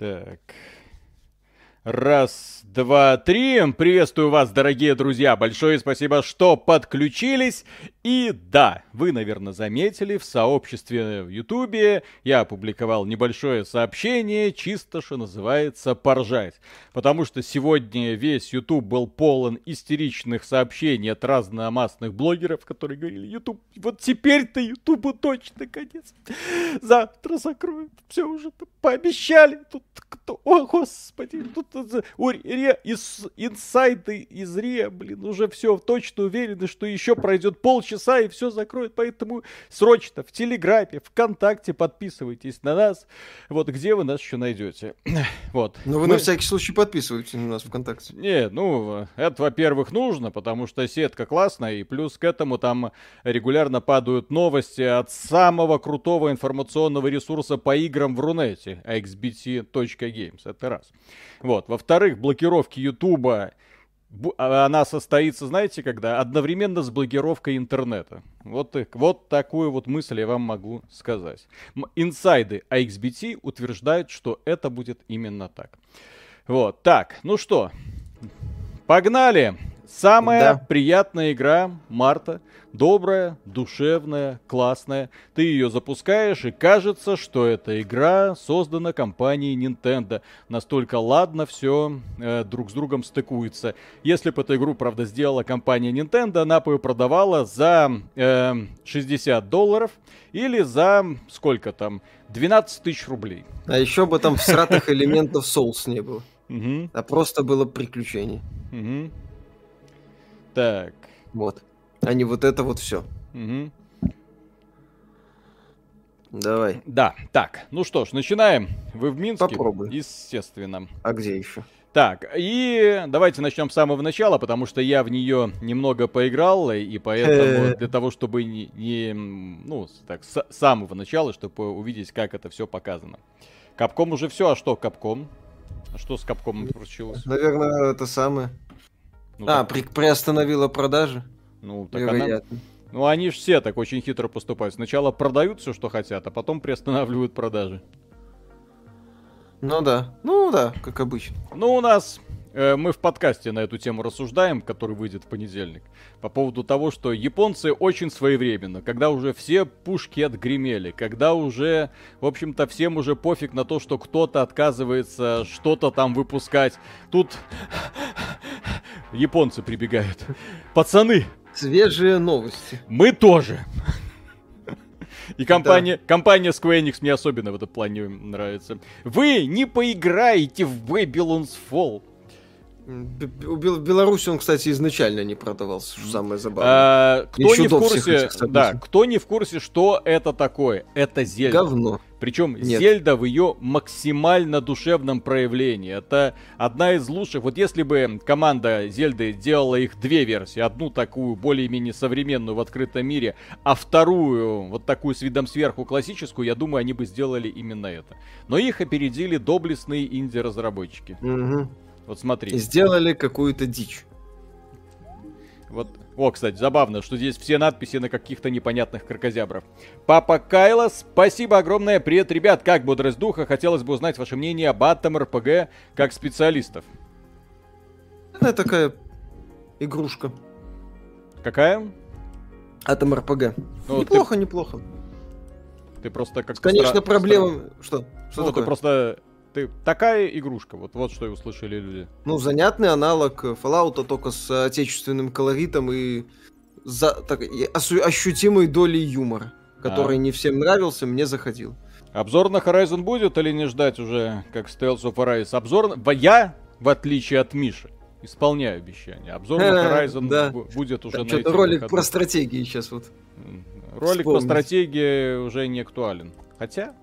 Так. Раз, два, три. Приветствую вас, дорогие друзья. Большое спасибо, что подключились. И да, вы, наверное, заметили, в сообществе в Ютубе я опубликовал небольшое сообщение, чисто, что называется, поржать. Потому что сегодня весь Ютуб был полон истеричных сообщений от разномастных блогеров, которые говорили, Ютуб, вот теперь-то Ютубу точно конец. Завтра закроют. Все уже пообещали. Тут кто, о, господи, тут Ре, из, инсайды из Ре, блин, уже все точно уверены, что еще пройдет полчаса и все закроют. Поэтому срочно в Телеграме, ВКонтакте подписывайтесь на нас. Вот где вы нас еще найдете. вот. Ну вы Мы... на всякий случай подписывайтесь на нас ВКонтакте. Не, ну, это, во-первых, нужно, потому что сетка классная, и плюс к этому там регулярно падают новости от самого крутого информационного ресурса по играм в Рунете, xbt.games. Это раз. Вот. Во-вторых, блокировки Ютуба а, она состоится, знаете, когда? Одновременно с блокировкой интернета. Вот, вот такую вот мысль я вам могу сказать. Инсайды AXBT утверждают, что это будет именно так. Вот, так, ну что, погнали! Самая да. приятная игра марта. Добрая, душевная, классная. Ты ее запускаешь, и кажется, что эта игра создана компанией Nintendo. Настолько ладно все э, друг с другом стыкуется. Если бы эту игру, правда, сделала компания Nintendo, она бы ее продавала за э, 60 долларов или за сколько там? 12 тысяч рублей. А еще бы там всратых элементов Souls не было. А просто было приключение. Так. Вот. А не вот это вот все. Угу. Давай. Да, так. Ну что ж, начинаем. Вы в Минске? Попробуй. Естественно. А где еще? Так, и давайте начнем с самого начала, потому что я в нее немного поиграл, и поэтому для того, чтобы не, не ну, так, с самого начала, чтобы увидеть, как это все показано. Капком уже все, а что Капком? А что с Капкомом случилось? Наверное, это самое. Ну, а, так... при, приостановила продажи? Ну, так Вероятно. она... Ну, они же все так очень хитро поступают. Сначала продают все, что хотят, а потом приостанавливают продажи. Ну да, ну да, как обычно. Ну, у нас э, мы в подкасте на эту тему рассуждаем, который выйдет в понедельник, по поводу того, что японцы очень своевременно, когда уже все пушки отгремели, когда уже, в общем-то, всем уже пофиг на то, что кто-то отказывается что-то там выпускать. Тут японцы прибегают. Пацаны! Свежие новости. Мы тоже. И компания, да. компания Square Enix мне особенно в этом плане нравится. Вы не поиграете в Babylon's Fall. В Беларуси он, кстати, изначально не продавался, что самое забавное. А, кто не в курсе, да, кто не в курсе, что это такое? Это Зельда. Говно. Причем Нет. Зельда в ее максимально душевном проявлении. Это одна из лучших. Вот если бы команда Зельды делала их две версии, одну такую более-менее современную в открытом мире, а вторую вот такую с видом сверху классическую, я думаю, они бы сделали именно это. Но их опередили доблестные инди-разработчики. Угу. Вот смотри. Сделали какую-то дичь. Вот, о, кстати, забавно, что здесь все надписи на каких-то непонятных крокозябров. Папа Кайла, спасибо огромное. Привет, ребят, как бодрость духа? Хотелось бы узнать ваше мнение об Атом РПГ как специалистов. Это такая игрушка. Какая? Атом РПГ. Ну, неплохо, ты... неплохо. Ты просто как Конечно, стра... проблема... Что? Что ну, такое? ты просто ты такая игрушка, вот, вот что и услышали люди. Ну, занятный аналог Fallout, только с отечественным колоритом и за, так, ощутимой долей юмора, который а. не всем нравился, мне заходил. Обзор на Horizon будет или не ждать уже, как Tales of Arise? Обзор... Я, в отличие от Миши, исполняю обещание. Обзор на Horizon да. будет уже Там на ролик про стратегии сейчас вот. Ролик Вспомнить. про стратегии уже не актуален. Хотя,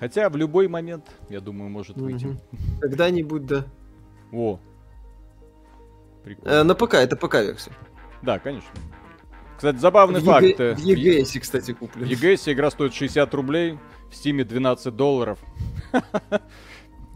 Хотя в любой момент, я думаю, может выйти. Угу. Когда-нибудь, да. О. Прикольно. Э, на ПК, это ПК-версия. Да, конечно. Кстати, забавный в факт. Э, в EGS, кстати, куплен. В EGS игра стоит 60 рублей, в Steam 12 долларов.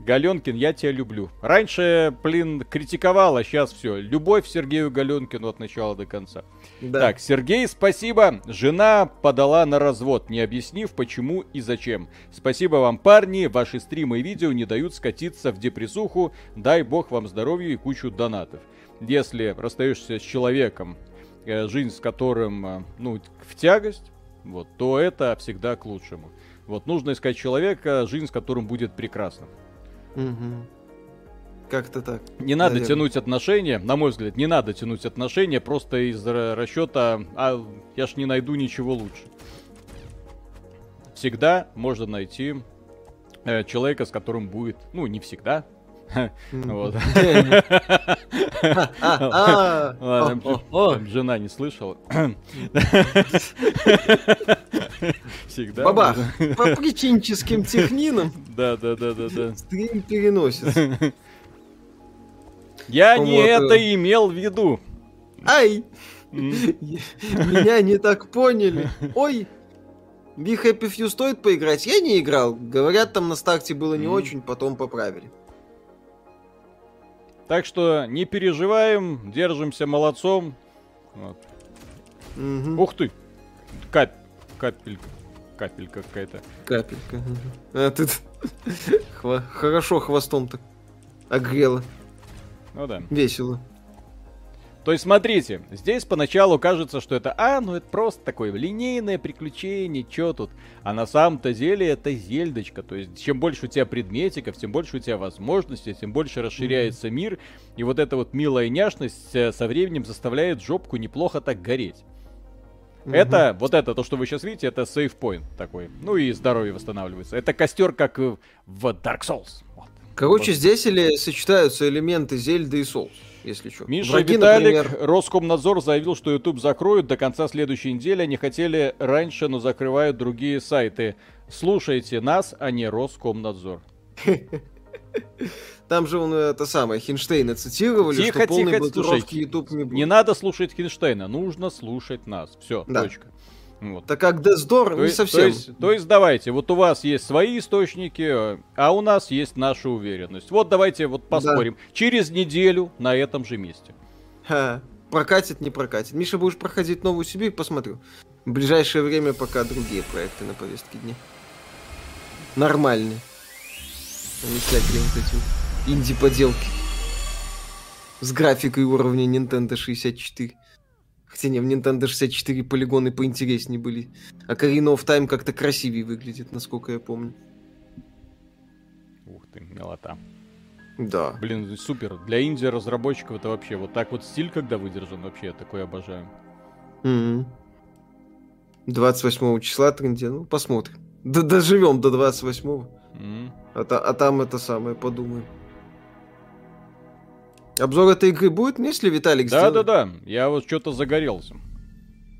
Галенкин, я тебя люблю. Раньше, блин, критиковал, а сейчас все. Любовь Сергею Галенкину от начала до конца. Да. Так, Сергей, спасибо. Жена подала на развод, не объяснив, почему и зачем. Спасибо вам, парни. Ваши стримы и видео не дают скатиться в депрессуху. Дай бог вам здоровья и кучу донатов. Если расстаешься с человеком, э, жизнь с которым, э, ну, в тягость, вот, то это всегда к лучшему. Вот, нужно искать человека, жизнь с которым будет прекрасна. Угу. Как-то так. Не надо наверное. тянуть отношения, на мой взгляд, не надо тянуть отношения просто из расчета, а я ж не найду ничего лучше. Всегда можно найти э, человека, с которым будет, ну, не всегда, вот. Жена не слышала. Всегда. Баба, по причинческим технинам. Да, да, да, да, да. Стрим переносится. Я не это имел в виду. Ай! Меня не так поняли. Ой, Be Happy Few стоит поиграть? Я не играл. Говорят, там на старте было не очень, потом поправили. Так что не переживаем, держимся молодцом. Вот. Угу. Ух ты! Кап... Капелька. Капелька какая-то. Капелька. А ты Хва... хорошо хвостом-то огрела. Ну да. Весело. То есть, смотрите, здесь поначалу кажется, что это, а, ну это просто такое линейное приключение, чё тут? А на самом-то деле это зельдочка. То есть, чем больше у тебя предметиков, тем больше у тебя возможностей, тем больше расширяется mm-hmm. мир. И вот эта вот милая няшность э, со временем заставляет жопку неплохо так гореть. Mm-hmm. Это, вот это, то, что вы сейчас видите, это сейфпоинт такой. Ну и здоровье восстанавливается. Это костер, как в Dark Souls. Вот. Короче, вот. здесь или сочетаются элементы Зельды и Souls если что. Миша Враги, Виталик, например... Роскомнадзор заявил, что YouTube закроют до конца следующей недели. Они хотели раньше, но закрывают другие сайты. Слушайте нас, а не Роскомнадзор. Там же он это самое, Хинштейна цитировали, тихо, что полной тихо, слушайте, YouTube не будет. Не надо слушать Хинштейна, нужно слушать нас. Все, да. точка. Вот. Так как Death не совсем. То есть, то есть давайте, вот у вас есть свои источники, а у нас есть наша уверенность. Вот давайте вот поспорим. Да. Через неделю на этом же месте. Ха. Прокатит, не прокатит. Миша, будешь проходить Новую Сибирь, посмотрю. В ближайшее время пока другие проекты на повестке дня. Нормальные. А не всякие вот эти инди-поделки. С графикой уровня Nintendo 64. Хотя не, в Nintendo 64 полигоны поинтереснее были. А Karina of Time как-то красивее выглядит, насколько я помню. Ух ты, милота. Да. Блин, супер. Для инди-разработчиков это вообще вот так вот стиль, когда выдержан, вообще я такой обожаю. Mm-hmm. 28 числа тренде, ну посмотрим. Да доживем до 28. Mm-hmm. А, а там это самое подумаем. Обзор этой игры будет, если Виталик Да, сделает? да, да. Я вот что-то загорелся.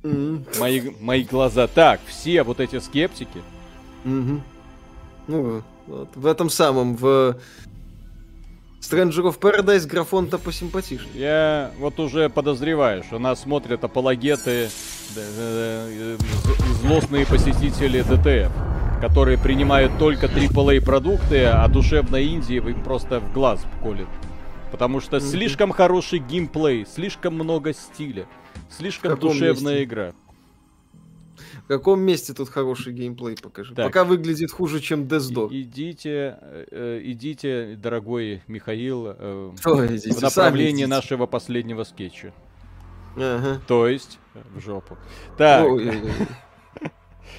Mm. Мои, мои глаза. Так, все вот эти скептики. Mm-hmm. Ну, вот, в этом самом, в Stranger of Paradise графон-то посимпатичнее. Я вот уже подозреваю, что нас смотрят апологеты, злостные посетители ДТФ, которые принимают только AAA продукты, а душевной Индии им просто в глаз колет. Потому что mm-hmm. слишком хороший геймплей, слишком много стиля, слишком душевная месте? игра. В каком месте тут хороший геймплей покажи? Так. Пока выглядит хуже, чем. И, идите, э, идите, дорогой Михаил, э, Что, идите, в направлении нашего последнего скетча. Ага. То есть в жопу. Так.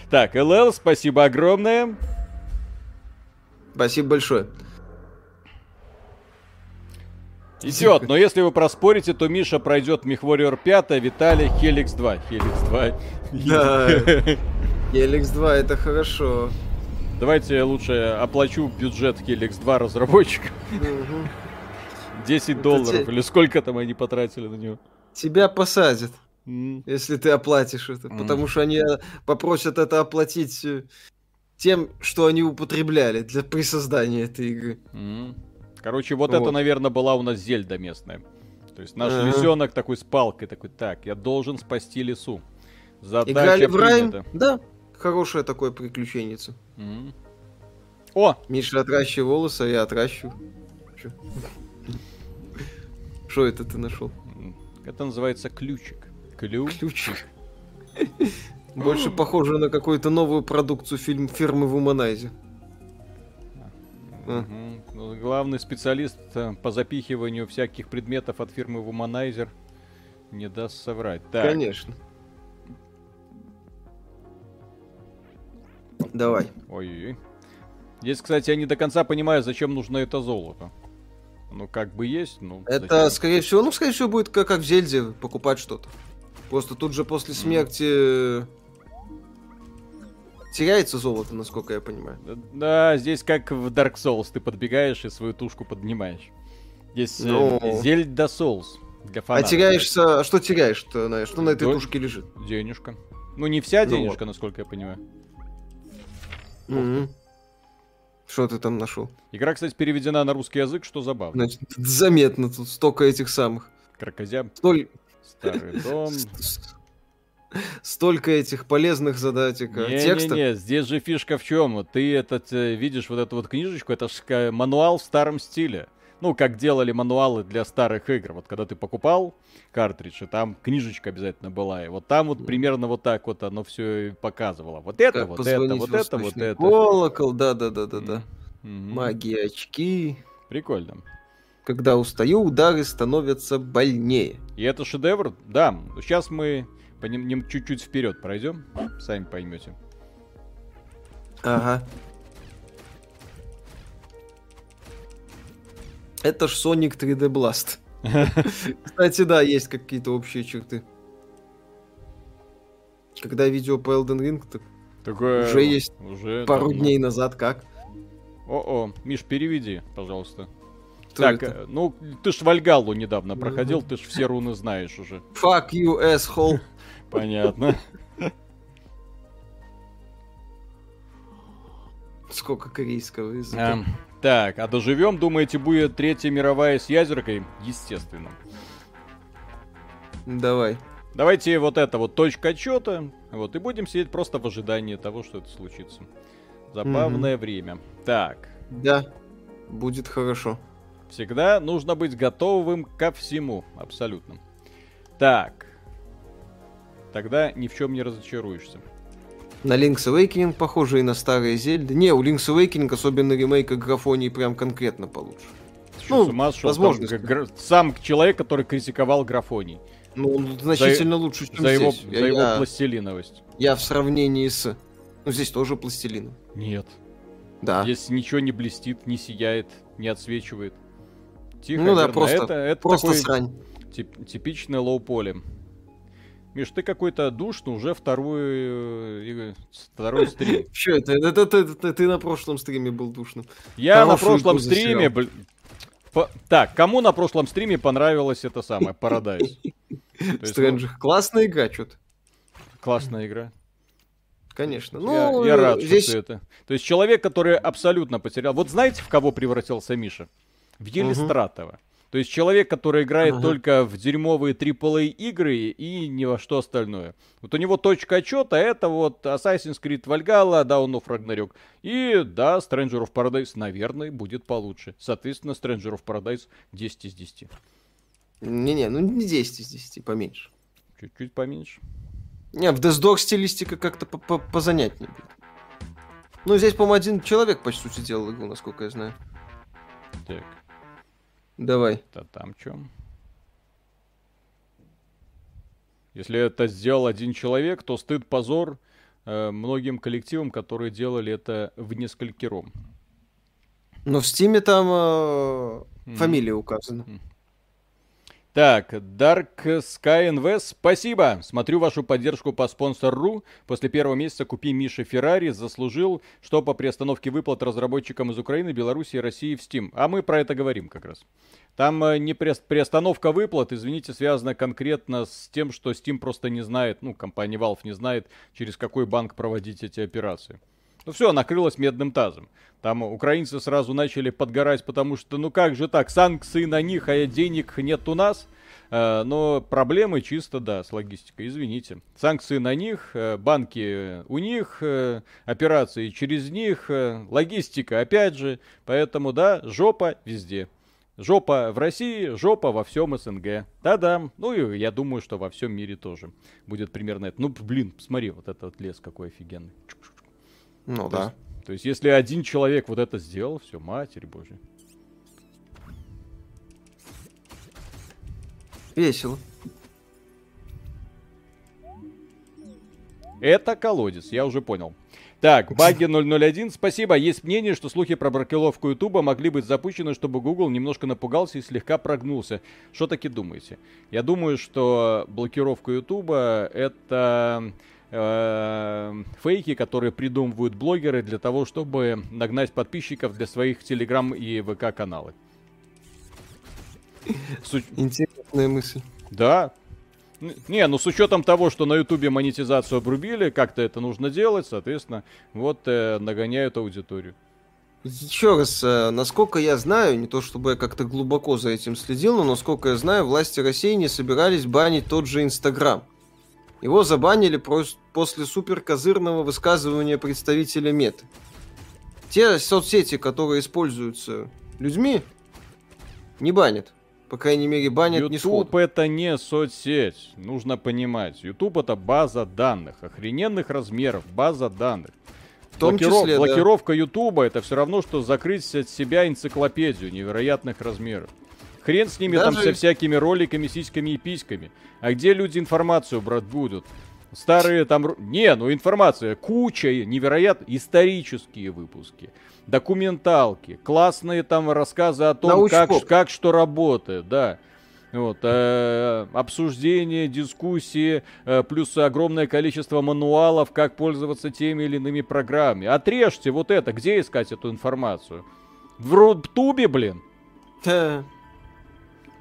Так, ЛЛ, спасибо огромное. Спасибо большое. Идет, но если вы проспорите, то Миша пройдет Мехвориор 5, Виталий Хеликс 2. Хеликс 2. Да. Хеликс 2 это хорошо. Давайте я лучше оплачу бюджет Helix 2 разработчикам. 10 долларов, или сколько там они потратили на него. Тебя посадят, если ты оплатишь это. Потому что они попросят это оплатить э, тем, что они употребляли для при создании этой игры. Короче, вот, вот. это, наверное, была у нас Зельда местная. То есть наш ага. лисенок такой с палкой, такой, так, я должен спасти лесу. Задача Играли в Райм? Да, хорошее такое приключенница. Mm. О! Миша отращивает волосы, а я отращу. Что это ты нашел? Это называется ключик. Ключик. Ключик. Больше похоже на какую-то новую продукцию фильм фирмы Womanizer. Главный специалист э, по запихиванию всяких предметов от фирмы Womanizer не даст соврать. Так. Конечно. Давай. Ой-ой-ой. Здесь, кстати, я не до конца понимаю, зачем нужно это золото. Ну, как бы есть, ну... Это, зачем? скорее всего, ну, скорее всего, будет как, как в Зельде покупать что-то. Просто тут же после смерти теряется золото, насколько я понимаю. Да, здесь как в Dark Souls, ты подбегаешь и свою тушку поднимаешь. Здесь э, ну... Зельда Souls для а фанатов. А теряешься, что теряешь-то? Что на этой До... тушке лежит? Денежка. Ну, не вся ну денежка, вот. насколько я понимаю. Mm-hmm. Что ты там нашел? Игра, кстати, переведена на русский язык, что забавно. Значит, заметно тут столько этих самых. Крокозяб. Столь... Старый дом. Столько этих полезных задатик, не, текстов. Не, не, здесь же фишка в чем? Ты этот э, видишь вот эту вот книжечку, это же мануал в старом стиле. Ну, как делали мануалы для старых игр. Вот когда ты покупал картридж, и там книжечка обязательно была. И вот там вот примерно вот так вот оно все показывало. Вот это, как вот это, вот это, вот это. Колокол, да-да-да-да-да. Mm-hmm. Магия очки. Прикольно. Когда устаю, удары становятся больнее. И это шедевр? Да. Сейчас мы по ним чуть-чуть вперед пройдем, сами поймете. Ага. Это ж Sonic 3D Blast. Кстати, да, есть какие-то общие черты. Когда видео по Elden Ring, так Такое уже есть уже пару давно. дней назад, как? О-о, Миш, переведи, пожалуйста. Кто так, это? Э, ну, ты ж Вальгалу недавно проходил, ты ж все руны знаешь уже. Fuck you, asshole. Понятно. Сколько корейского языка. А, так, а доживем, думаете, будет Третья мировая с ядеркой? Естественно. Давай. Давайте вот это вот точка отчета. Вот, и будем сидеть просто в ожидании того, что это случится. Забавное mm время. Так. Да, будет хорошо. Всегда нужно быть готовым ко всему, абсолютно. Так, тогда ни в чем не разочаруешься. На Link's Awakening похоже и на старые Зельды. Не, у Link's Awakening, особенно ремейка графонии, прям конкретно получше. ну, с ума сошел? Возможно. Там, гра... Сам человек, который критиковал графоний. Ну, он значительно за... лучше, чем за здесь. Его, я, за его я... пластилиновость. Я в сравнении с... Ну, здесь тоже пластилин. Нет. Да. Здесь ничего не блестит, не сияет, не отсвечивает. Тихо, ну да, просто, это, это просто такой срань. Тип, типичный low poly. Миш, ты какой-то душный уже второй, э, второй стрим. Че это? Это? Ты на прошлом стриме был душным. Я на прошлом стриме... Бл... По... Так, кому на прошлом стриме понравилось это самое, Paradise? Стрэнджер. Классная игра, что-то. Классная игра. Конечно. Ну, я, я рад, здесь... что это. То есть человек, который абсолютно потерял. Вот знаете, в кого превратился Миша? В Елистратова. Угу. То есть человек, который играет ага. только в дерьмовые AAA игры и ни во что остальное. Вот у него точка отчета это вот Assassin's Creed Valhalla, Dawn of Ragnarok. И да, Stranger of Paradise, наверное, будет получше. Соответственно, Stranger of Paradise 10 из 10. Не-не, ну не 10 из 10, поменьше. Чуть-чуть поменьше. Не, в Death Dog стилистика как-то позанятнее. Ну, здесь, по-моему, один человек, по сути, делал игру, насколько я знаю. Так. Давай. Да там чем? Если это сделал один человек, то стыд, позор э, многим коллективам, которые делали это в несколькером. Но в Стиме там э, mm. фамилия указана. Mm. Так, Dark Sky Invest, спасибо. Смотрю вашу поддержку по спонсору. После первого месяца купи Миша Феррари. Заслужил, что по приостановке выплат разработчикам из Украины, Беларуси и России в Steam. А мы про это говорим как раз. Там э, не приостановка выплат, извините, связана конкретно с тем, что Steam просто не знает, ну, компания Valve не знает, через какой банк проводить эти операции. Ну все, накрылось медным тазом. Там украинцы сразу начали подгорать, потому что, ну как же так, санкции на них, а денег нет у нас. Э, но проблемы чисто, да, с логистикой, извините. Санкции на них, э, банки у них, э, операции через них, логистика опять же. Поэтому, да, жопа везде. Жопа в России, жопа во всем СНГ. Да-да. Ну и я думаю, что во всем мире тоже будет примерно это. Ну, блин, посмотри, вот этот лес какой офигенный. Ну то да. Есть, то есть, если один человек вот это сделал, все, матерь божья. Весело. Это колодец, я уже понял. Так, баги 001, спасибо. Есть мнение, что слухи про бракеловку Ютуба могли быть запущены, чтобы Google немножко напугался и слегка прогнулся. Что таки думаете? Я думаю, что блокировка Ютуба это э, фейки, которые придумывают блогеры для того, чтобы нагнать подписчиков для своих телеграм и ВК каналы. Интересная мысль. Да, не, ну с учетом того, что на Ютубе монетизацию обрубили, как-то это нужно делать, соответственно, вот э, нагоняют аудиторию. Еще раз, э, насколько я знаю, не то чтобы я как-то глубоко за этим следил, но насколько я знаю, власти России не собирались банить тот же Инстаграм. Его забанили после суперкозырного высказывания представителя Меты. Те соцсети, которые используются людьми, не банят. По крайней мере, банят YouTube не сходу. это не соцсеть, нужно понимать. YouTube это база данных, охрененных размеров, база данных. В том Блокиров... числе, Блокировка да. YouTube это все равно, что закрыть от себя энциклопедию невероятных размеров. Хрен с ними Даже... там со всякими роликами, сиськами и письками. А где люди информацию брать будут? Старые там... Не, ну информация. Куча невероятно исторические выпуски документалки, классные там рассказы о том, как, как что работает, да. Вот, э, обсуждение, дискуссии, э, плюс огромное количество мануалов, как пользоваться теми или иными программами. Отрежьте вот это, где искать эту информацию? В Рутубе, блин?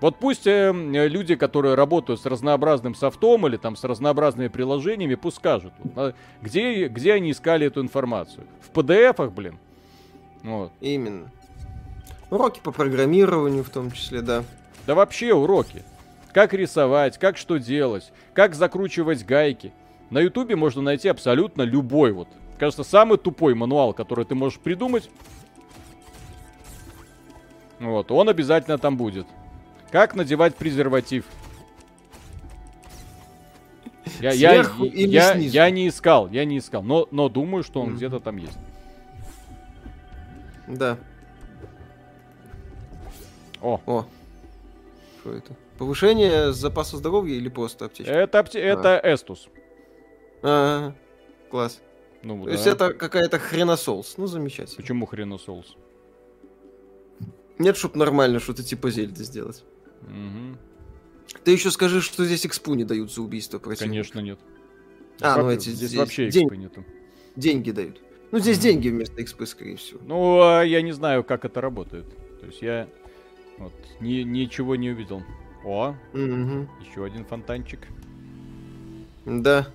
Вот пусть э, люди, которые работают с разнообразным софтом или там с разнообразными приложениями, пусть скажут, а где, где они искали эту информацию. В PDF-ах, блин. Вот. Именно. Уроки по программированию в том числе, да. Да вообще уроки. Как рисовать, как что делать, как закручивать гайки. На ютубе можно найти абсолютно любой вот. Кажется, самый тупой мануал, который ты можешь придумать. Вот, он обязательно там будет. Как надевать презерватив. Я, я, я, я не искал, я не искал, но, но думаю, что он mm. где-то там есть. Да. О. О. Что это? Повышение запаса здоровья или просто аптечка? Это, апте... а. это Эстус. А, -а, -а. класс. Ну, То да. есть это какая-то хреносолс. Ну, замечательно. Почему хреносолс? Нет, чтоб нормально что-то типа зельды сделать. Угу. Ты еще скажи, что здесь экспу не дают за убийство противника. Конечно, нет. А, ну эти здесь, здесь вообще экспы день... нету. Деньги дают. Ну, здесь деньги вместо XP, скорее всего. Ну, а я не знаю, как это работает. То есть я вот ни, ничего не увидел. О, угу. еще один фонтанчик. Да.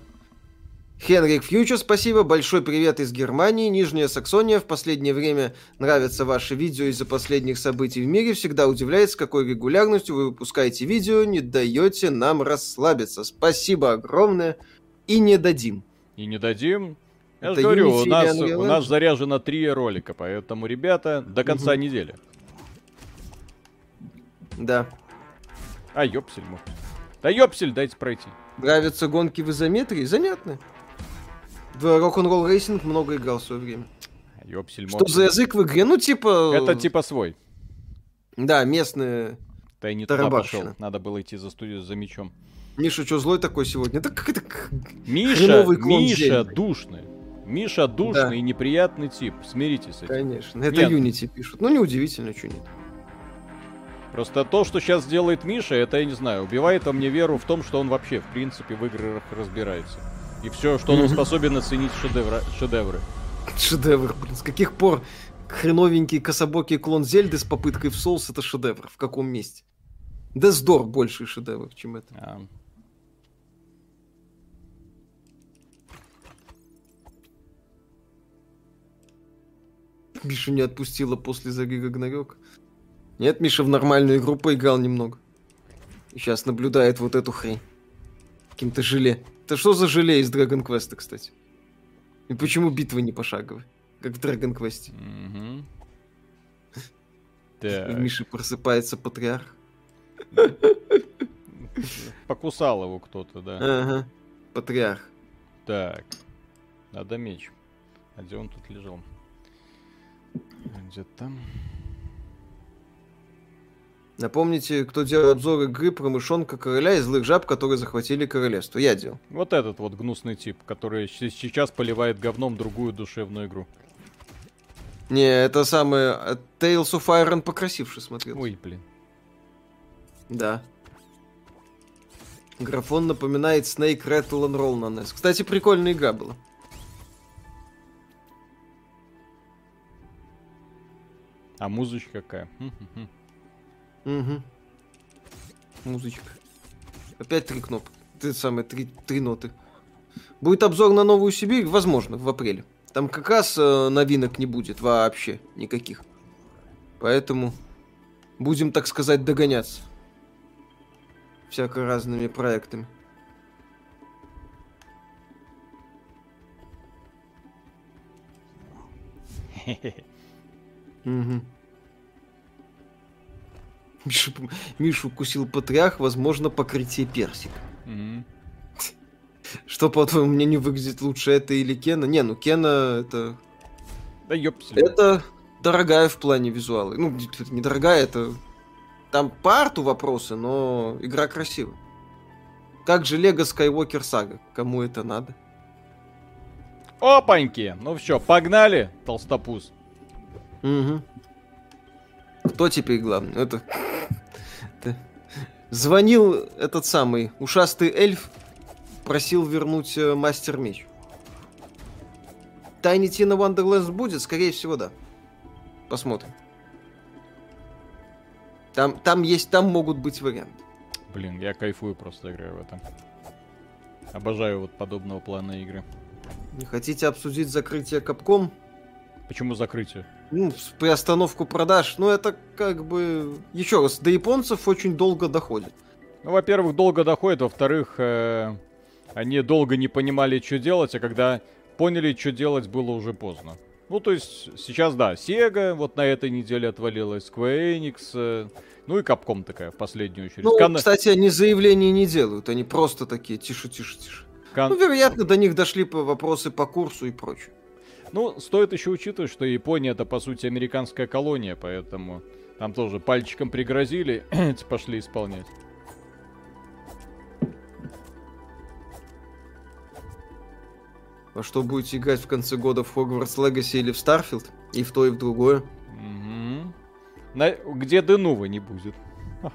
Хенрик Фьючер, спасибо. Большой привет из Германии. Нижняя Саксония. В последнее время нравятся ваши видео из-за последних событий в мире. Всегда удивляет, с какой регулярностью вы выпускаете видео. Не даете нам расслабиться. Спасибо огромное. И не дадим. И не дадим. Я же говорю, у нас, у нас заряжено три ролика, поэтому, ребята, до конца угу. недели. Да. А, ёпсель, может. Да ёпсель, дайте пройти. Нравятся гонки в изометрии? Занятно. В Rock'n'Roll Racing много играл в свое время. Ёпсель, Что за язык в игре? Ну, типа... Это типа свой. Да, местные... Да и не туда пошел. Надо было идти за студию за мечом. Миша, что злой такой сегодня? Это как это Миша, Миша душный. Миша душный да. и неприятный тип. Смиритесь с этим. Конечно. Это нет. Unity пишут. Ну, неудивительно, что нет. Просто то, что сейчас делает Миша, это, я не знаю, убивает во мне веру в том, что он вообще, в принципе, в играх разбирается. И все, что он способен оценить шедевра, шедевры. Шедевр, блин. С каких пор хреновенький кособокий клон Зельды с попыткой в соус это шедевр? В каком месте? Да здор больше шедевр, чем это. А. Мишу не отпустила после заги Гагнарёк. Нет, Миша в нормальную игру поиграл немного. И сейчас наблюдает вот эту хрень. Каким-то желе. Это что за желе из Dragon Quest, кстати? И почему битвы не пошаговые? Как в Dragon Quest. Мгм. У Так, Миши просыпается патриарх. покусал его кто-то, да. Ага. Патриарх. Так, надо меч. А где он тут лежал? Где там? Напомните, кто делал обзор игры про мышонка короля и злых жаб, которые захватили королевство. Я делал. Вот этот вот гнусный тип, который сейчас поливает говном другую душевную игру. Не, это самое... э, Tales of Iron покрасивше смотрел. Ой, блин. Да. Графон напоминает Snake Rattle and Roll на NES. Кстати, прикольная игра была. А музычка какая? Угу. Музычка. Опять три кнопки. Ты самые три, три ноты. Будет обзор на Новую Сибирь, возможно, в апреле. Там как раз э, новинок не будет вообще никаких. Поэтому будем, так сказать, догоняться. Всяко разными проектами. Мгм. Мишу, Мишу укусил патриарх, возможно, покрытие персика. Мгм. Что, по твоему мнению, выглядит лучше, это или Кена? Не, ну Кена это... Да ёпсель. Это дорогая в плане визуала. Ну, д- не дорогая, это... Там по арту вопросы, но игра красивая. Как же Лего Skywalker Saga? Кому это надо? Опаньки! Ну все, погнали, толстопуз. Угу. Кто теперь главный? Это... это- Звонил этот самый ушастый эльф, просил вернуть э, мастер меч. Тайни Тина Wonderlands будет? Скорее всего, да. Посмотрим. Там, там есть, там могут быть варианты. Блин, я кайфую просто играю в это. Обожаю вот подобного плана игры. Не хотите обсудить закрытие Капком? Почему закрытие? Ну, приостановку продаж. Ну, это как бы... Еще раз, до японцев очень долго доходит. Ну, во-первых, долго доходит, во-вторых, э, они долго не понимали, что делать, а когда поняли, что делать, было уже поздно. Ну, то есть, сейчас, да, Sega вот на этой неделе отвалилась, Square Enix, э, ну и Capcom такая в последнюю очередь. Ну, Кон- кстати, они заявлений не делают. Они просто такие, тише, тише, тише. кон- Ну, вероятно, до них дошли по вопросы по курсу и прочее. Ну, стоит еще учитывать, что Япония это, по сути, американская колония, поэтому там тоже пальчиком пригрозили, эти пошли исполнять. Во что будете играть в конце года в Hogwarts Legacy или в Starfield? И в то, и в другое. Мгм. На- Где Денува не будет.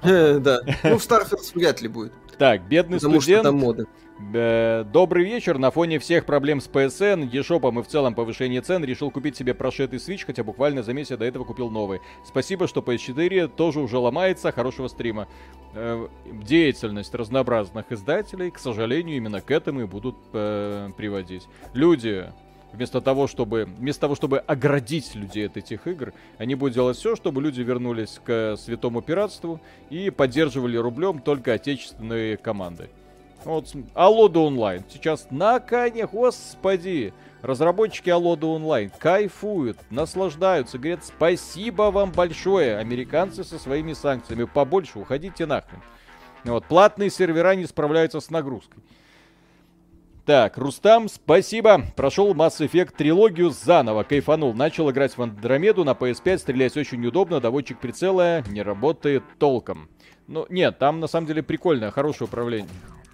Э, Да. Ну, в Starfield вряд ли будет. Так, бедный Потому что студент. там моды. Э, Добрый вечер. На фоне всех проблем с PSN, eShop и в целом повышения цен решил купить себе прошитый Switch, хотя буквально за месяц до этого купил новый. Спасибо, что PS4 тоже уже ломается. Хорошего стрима. Э, Деятельность разнообразных издателей, к сожалению, именно к этому и будут э, приводить. Люди Вместо того, чтобы, вместо того, чтобы оградить людей от этих игр, они будут делать все, чтобы люди вернулись к святому пиратству и поддерживали рублем только отечественные команды. Вот, Алода онлайн. Сейчас на коне, господи. Разработчики Алода онлайн кайфуют, наслаждаются, говорят спасибо вам большое, американцы со своими санкциями. Побольше уходите нахрен. Вот, платные сервера не справляются с нагрузкой. Так, Рустам, спасибо. Прошел Mass Effect трилогию заново, кайфанул. Начал играть в Андромеду на PS5, стрелять очень удобно, доводчик прицела не работает толком. Ну, нет, там на самом деле прикольно, хорошее управление.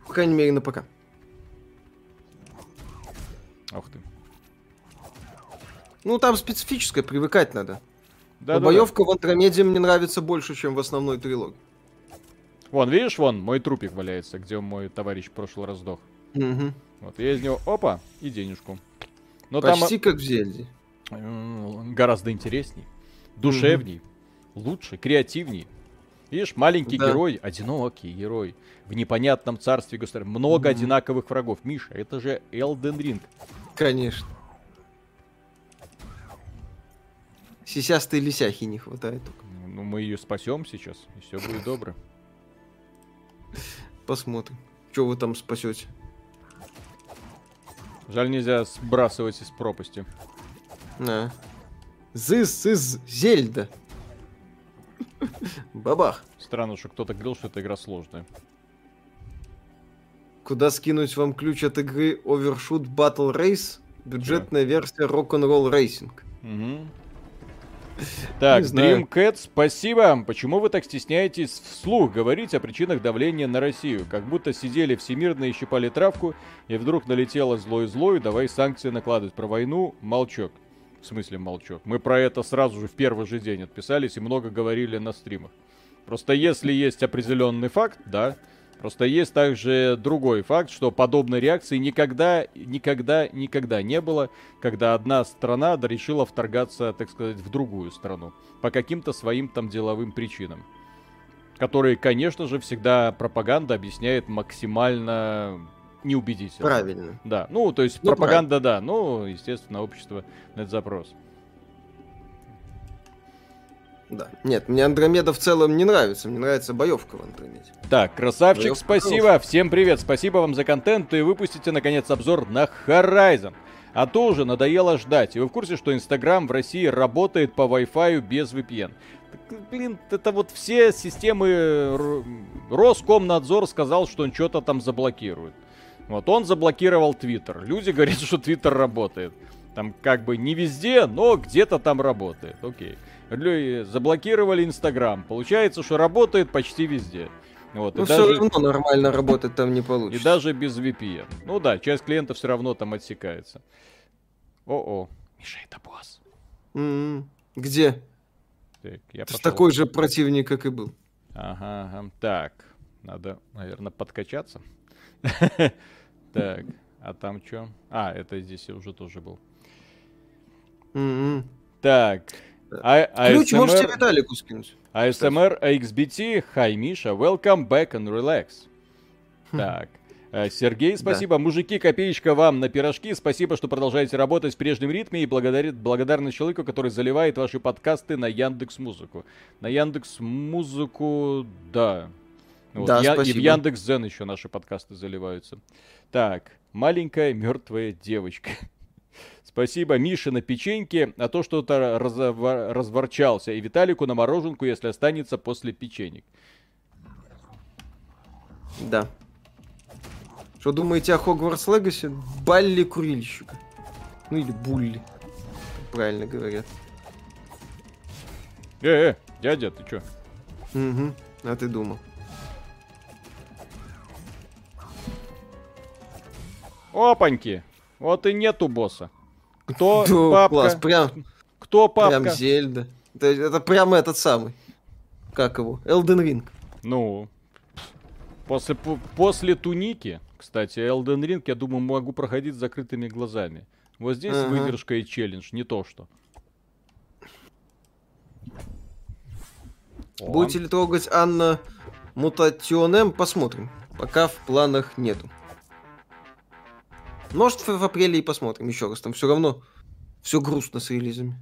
По крайней мере, на ПК. Ух ты. Ну, там специфическое, привыкать надо. Да, Но да, боевка в Андромеде мне нравится больше, чем в основной трилогии. Вон, видишь, вон мой трупик валяется, где мой товарищ в прошлый раз сдох. Мгм. Вот, я из него, опа, и денежку. Но там Почти как в Зельде. гораздо интересней, душевней, лучше, креативней. Видишь, маленький Да. герой, одинокий герой, в непонятном царстве государя, много Мгм. одинаковых врагов. Миша, это же Элден Ринг. Конечно. Сисястой лисяхи не хватает только. Ну, мы ее спасем сейчас, и все будет добро. Посмотрим, что вы там спасете. Жаль, нельзя сбрасывать из пропасти. На. This is Зельда. Бабах. Странно, что кто-то говорил, что эта игра сложная. Куда скинуть вам ключ от игры Overshoot Battle Race? Бюджетная версия Rock'n'Roll Racing. Угу. Так, Dreamcat, спасибо. Почему вы так стесняетесь вслух говорить о причинах давления на Россию? Как будто сидели всемирно и щипали травку, и вдруг налетело злой злой, давай санкции накладывать. Про войну молчок. В смысле молчок? Мы про это сразу же в первый же день отписались и много говорили на стримах. Просто если есть определенный факт, да, Просто есть также другой факт, что подобной реакции никогда, никогда, никогда не было, когда одна страна решила вторгаться, так сказать, в другую страну. По каким-то своим там деловым причинам. Которые, конечно же, всегда пропаганда объясняет максимально неубедительно. Правильно. Да, ну, то есть ну, пропаганда, правильно. да, ну, естественно, общество на этот запрос. Да. Нет, мне Андромеда в целом не нравится. Мне нравится боевка в Андромеде. Так, красавчик, боевка спасибо. Хорошая. Всем привет. Спасибо вам за контент. И выпустите, наконец, обзор на Horizon. А то уже надоело ждать. И вы в курсе, что Инстаграм в России работает по Wi-Fi без VPN? Так, блин, это вот все системы... Роскомнадзор сказал, что он что-то там заблокирует. Вот он заблокировал Твиттер. Люди говорят, что Твиттер работает. Там как бы не везде, но где-то там работает. Окей заблокировали Инстаграм. Получается, что работает почти везде. Вот, ну, все даже... равно нормально работать там не получится. И даже без VPN. Ну да, часть клиентов все равно там отсекается. О-о. Миша, это босс. Mm-hmm. Где? Так, я Ты такой же противник, как и был. Ага, ага. Так, надо, наверное, подкачаться. Так, а там что? А, это здесь уже тоже был. Так, а, Ключ ASMR... можете Виталику скинуть. ASMR AXBT, hi, Миша, welcome back and relax. Хм. Так. Э, Сергей, спасибо. Да. Мужики, копеечка вам на пирожки. Спасибо, что продолжаете работать в прежнем ритме и благодарит, благодарны человеку, который заливает ваши подкасты на Яндекс Музыку. На Яндекс Музыку, да. Вот. Да, Я, спасибо. И в Яндекс Зен еще наши подкасты заливаются. Так, маленькая мертвая девочка. Спасибо Мише на печеньке, а то что-то разовар... разворчался. И Виталику на мороженку, если останется после печенек. Да. Что думаете о Хогвартс Легаси? Балли курильщика. Ну или булли. Правильно говорят. Э-э, дядя, ты чё? Угу, а ты думал. Опаньки! Вот и нету босса. Кто да, папка? Класс, прям, Кто папка? Прям Зельда. Это, это прям этот самый. Как его? Элден Ринг. Ну, после, после Туники, кстати, Элден Ринг, я думаю, могу проходить с закрытыми глазами. Вот здесь ага. выдержка и челлендж, не то что. Будете ли трогать Анна Мутационем? Посмотрим. Пока в планах нету. Может, в апреле и посмотрим еще раз. Там все равно все грустно с релизами.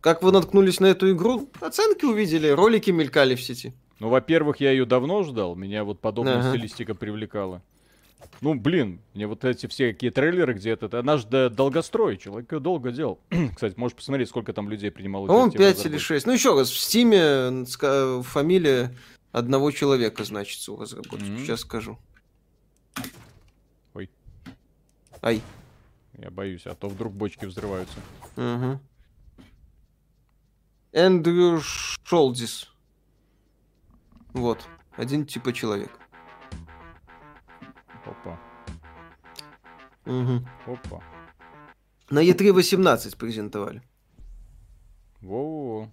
Как вы наткнулись на эту игру? Оценки увидели, ролики мелькали в сети. Ну, во-первых, я ее давно ждал, меня вот подобная ага. стилистика привлекала. Ну, блин, мне вот эти все какие трейлеры, где это... Она же долгострой, человек ее долго делал. Кстати, можешь посмотреть, сколько там людей принимало. Он 5 или 6. Ну, еще раз, в Стиме фамилия одного человека значится у разработчика. Mm-hmm. Сейчас скажу. Ай. Я боюсь, а то вдруг бочки взрываются. Угу. Эндрю Шолдис. Вот. Один типа человек. Опа. Угу. Опа. На E3 18 презентовали. Во-во-во.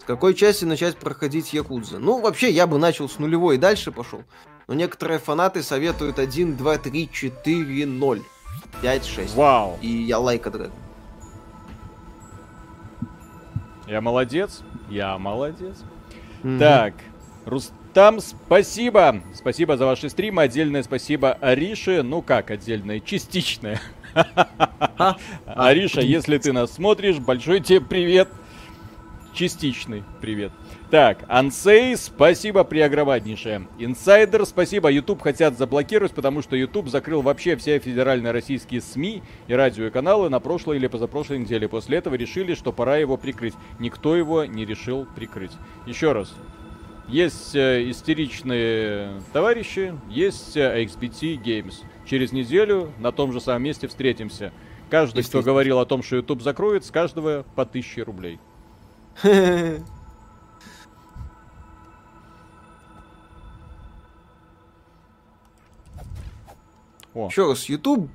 С какой части начать проходить Якудза? Ну, вообще, я бы начал с нулевой и дальше пошел. Но некоторые фанаты советуют 1, 2, 3, 4, 0. 5, 6. Вау. И я лайка like Я молодец. Я молодец. Mm-hmm. Так, Рустам, спасибо. Спасибо за ваши стримы. Отдельное спасибо Арише. Ну как отдельное? Частичное. Ариша, если ты нас смотришь, большой тебе привет. Частичный привет. Так, Ансей, спасибо преогромаднейшее. Инсайдер, спасибо. YouTube хотят заблокировать, потому что YouTube закрыл вообще все федеральные российские СМИ и радиоканалы на прошлой или позапрошлой неделе. После этого решили, что пора его прикрыть. Никто его не решил прикрыть. Еще раз. Есть э, истеричные товарищи, есть э, XBT Games. Через неделю на том же самом месте встретимся. Каждый, кто говорил о том, что YouTube закроет, с каждого по 1000 рублей. О. Еще раз, YouTube,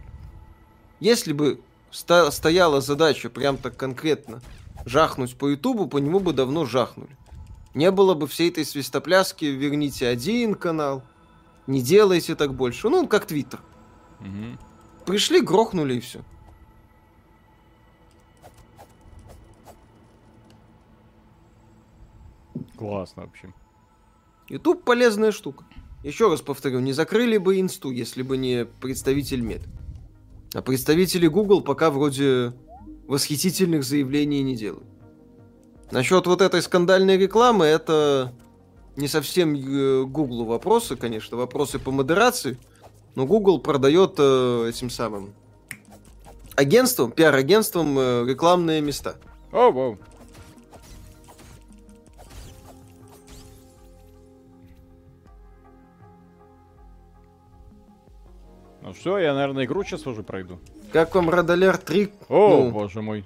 если бы ста- стояла задача прям так конкретно жахнуть по Ютубу, по нему бы давно жахнули. Не было бы всей этой свистопляски, верните один канал, не делайте так больше. Ну, как Твиттер. Угу. Пришли, грохнули и все. Классно вообще. YouTube полезная штука. Еще раз повторю, не закрыли бы инсту, если бы не представитель мед. А представители Google пока вроде восхитительных заявлений не делают. Насчет вот этой скандальной рекламы, это не совсем э, Google вопросы, конечно, вопросы по модерации. Но Google продает э, этим самым агентствам, пиар-агентствам э, рекламные места. О, oh, wow. Ну все, я, наверное, игру сейчас уже пройду. Как вам Радоляр 3? О, ну, боже мой.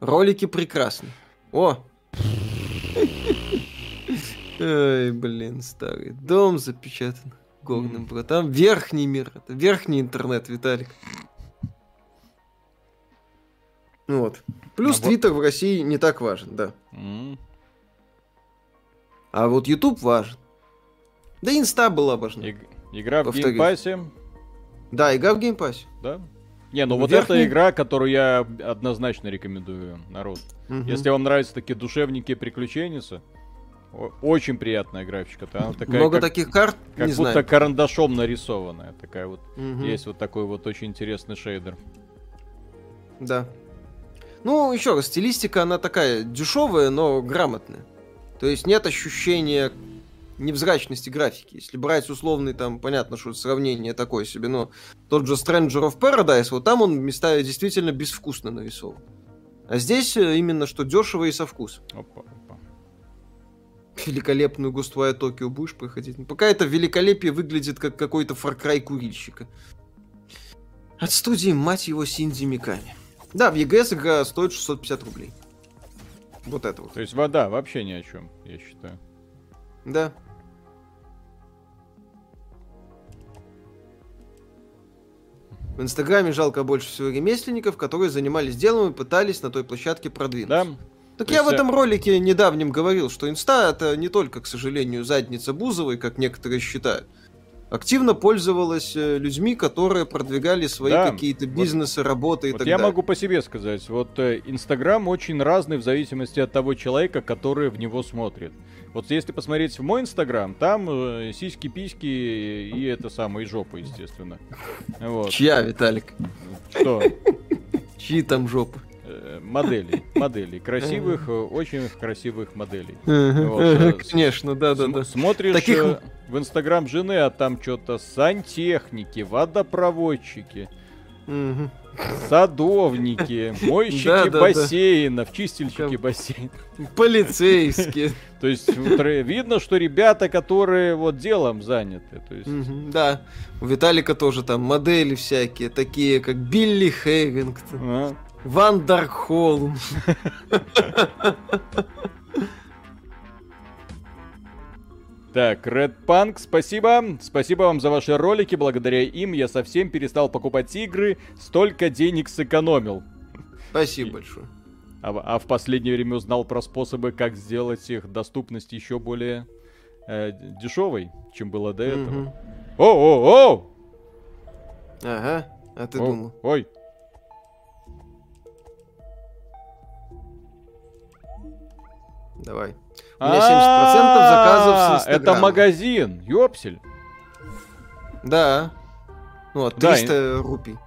Ролики прекрасны. О! Ой, блин, старый. Дом запечатан горным братом. Верхний мир. Это верхний интернет, Виталик. Вот. Плюс Твиттер в России не так важен, да. А вот YouTube важен. Да инста была важна. Игра в геймпассе да, игра в геймпассе. Да? Не, ну вот Верхний... эта игра, которую я однозначно рекомендую народ. Угу. Если вам нравятся такие душевненькие приключения, очень приятная графика. Она такая, Много как, таких карт, как не будто знаю. карандашом нарисованная. Такая вот. Угу. Есть вот такой вот очень интересный шейдер. Да. Ну, еще раз, стилистика, она такая дешевая, но грамотная. То есть нет ощущения невзрачности графики. Если брать условный, там, понятно, что сравнение такое себе, но тот же Stranger of Paradise, вот там он места действительно безвкусно нарисован. А здесь э, именно что дешево и со вкусом. Опа, опа. Великолепную густую Токио будешь проходить. Ну, пока это великолепие выглядит как какой-то Far Cry курильщика. От студии, мать его, Синди Миками. Да, в EGS игра стоит 650 рублей. Вот это вот. То есть вода вообще ни о чем, я считаю. Да. В Инстаграме жалко больше всего ремесленников, которые занимались делом и пытались на той площадке продвинуться. Да. Так То я в этом ролике недавнем говорил, что инста это не только, к сожалению, задница Бузовой, как некоторые считают. Активно пользовалась э, людьми, которые продвигали свои да, какие-то бизнесы, вот, работы и вот так я далее. Я могу по себе сказать, вот э, Инстаграм очень разный в зависимости от того человека, который в него смотрит. Вот если посмотреть в мой инстаграм, там э, сиськи, письки и это самое, и жопа, естественно. Вот. Чья, Виталик? Что? Чьи там жопы? Э, моделей, моделей, красивых, очень красивых моделей. Вот. Э, конечно, да, да, да. Смотришь Таких... Э, в инстаграм жены, а там что-то сантехники, водопроводчики. Садовники, мойщики да, да, бассейнов, да. чистильщики бассейнов. Полицейские. То есть видно, что ребята, которые вот делом заняты. То есть... Да, у Виталика тоже там модели всякие, такие как Билли Хэвингтон, Ван Даркхолм. Так, Red Punk, спасибо. Спасибо вам за ваши ролики. Благодаря им я совсем перестал покупать игры, столько денег сэкономил. Спасибо И... большое. А, а в последнее время узнал про способы, как сделать их доступность еще более э, дешевой, чем было до этого. О-о-о! Ага, а ты О, думал? Ой. Давай. У меня 70% заказов с Инстаграма. Это магазин, ёпсель. Да. Ну, вот, 300 рупий.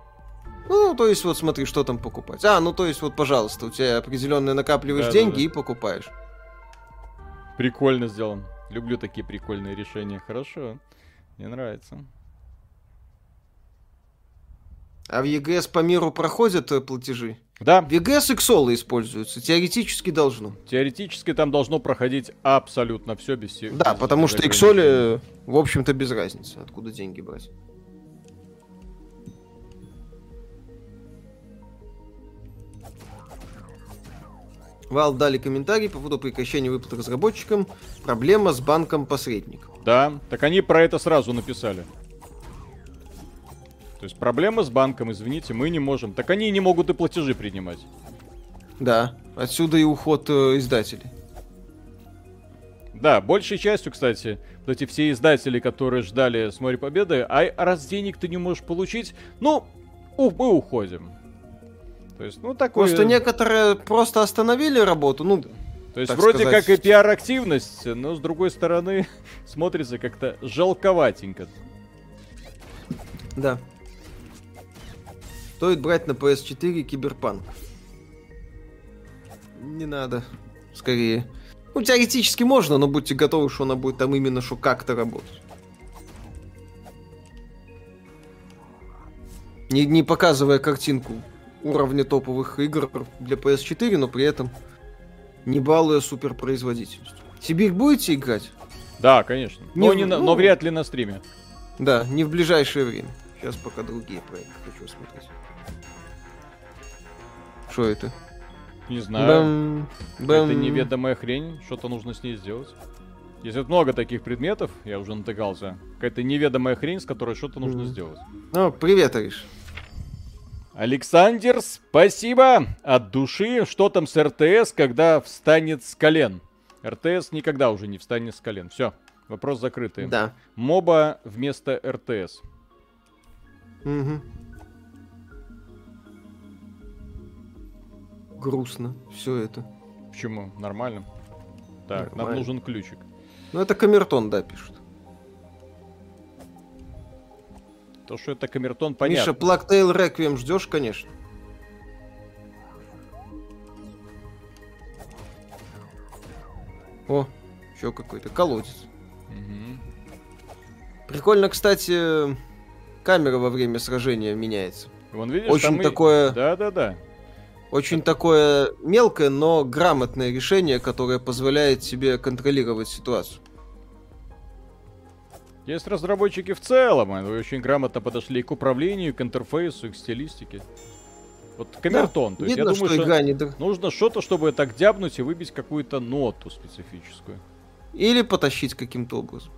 Ну, то есть, вот смотри, что там покупать. А, ну, то есть, вот, пожалуйста, у тебя определенные накапливаешь деньги и покупаешь. Прикольно сделан. Люблю такие прикольные решения. Хорошо. Мне нравится. А в ЕГС по миру проходят э, платежи? Да, В ЕГС иксолы используются. Теоретически должно. теоретически там должно проходить абсолютно все без всех. Да, без потому что иксоли, э, в общем-то, без разницы, откуда деньги брать. Вал дали комментарий по поводу прекращения выплат разработчикам. Проблема с банком-посредником. Да, так они про это сразу написали. То есть проблема с банком, извините, мы не можем. Так они и не могут и платежи принимать. Да, отсюда и уход э, издателей. Да, большей частью, кстати, вот эти все издатели, которые ждали с моря победы, а раз денег ты не можешь получить, ну, у- мы уходим. То есть, ну, такое... Просто некоторые просто остановили работу, ну, То есть, вроде сказать. как и пиар-активность, но с другой стороны, смотрится как-то жалковатенько. да. Стоит брать на PS4 Киберпанк. Не надо, скорее. Ну, теоретически можно, но будьте готовы, что она будет там именно что как-то работать. Не, не показывая картинку уровня топовых игр для PS4, но при этом не балуя суперпроизводительностью. Сибирь будете играть? Да, конечно. Не Но, в- не на- ну- но вряд ли на стриме. Да, не в ближайшее время. Сейчас пока другие проекты хочу смотреть. Что это? Не знаю. Бэм, Это бэм. неведомая хрень, что-то нужно с ней сделать. Есть вот много таких предметов, я уже натыкался. Какая-то неведомая хрень, с которой что-то нужно Мгм. сделать. Ну, привет, Ариш. Александр, спасибо от души. Что там с РТС, когда встанет с колен? РТС никогда уже не встанет с колен. Все, вопрос закрытый. Да. Моба вместо РТС. Мгм. Грустно все это. Почему? Нормально. Так, нам Нормально. нужен ключик. Ну, это камертон, да, пишут. То, что это камертон, понятно. Миша, Плактейл Реквием ждешь, конечно. О, еще какой-то колодец. Мгм. Прикольно, кстати, камера во время сражения меняется. Вон видишь, Очень там такое- Да-да-да. Очень такое мелкое, но грамотное решение, которое позволяет себе контролировать ситуацию. Есть разработчики в целом, они очень грамотно подошли и к управлению, к интерфейсу, и к стилистике. Вот камертон, то есть Видно, я думаю, что, игра не... нужно что-то, чтобы так дябнуть и выбить какую-то ноту специфическую. Или потащить каким-то образом.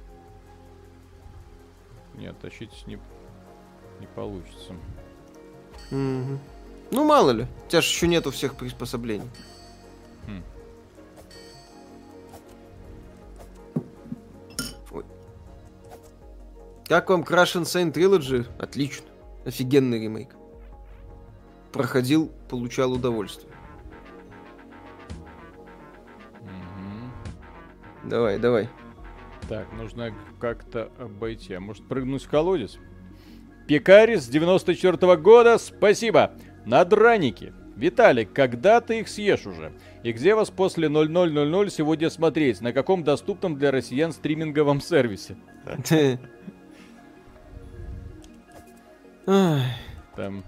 Нет, тащить не, не получится. Мгм. Ну, мало ли. У тебя же еще нету всех приспособлений. Хм. Ой. Как вам Crash Insane Trilogy? Отлично. Офигенный ремейк. Проходил, получал удовольствие. Мгм. Давай, давай. Так, нужно как-то обойти. А может прыгнуть в колодец? Пекарь с 94 года, спасибо. Надраники. Виталик, когда ты их съешь уже? И где вас после 0000 сегодня смотреть? На каком доступном для россиян стриминговом сервисе? Там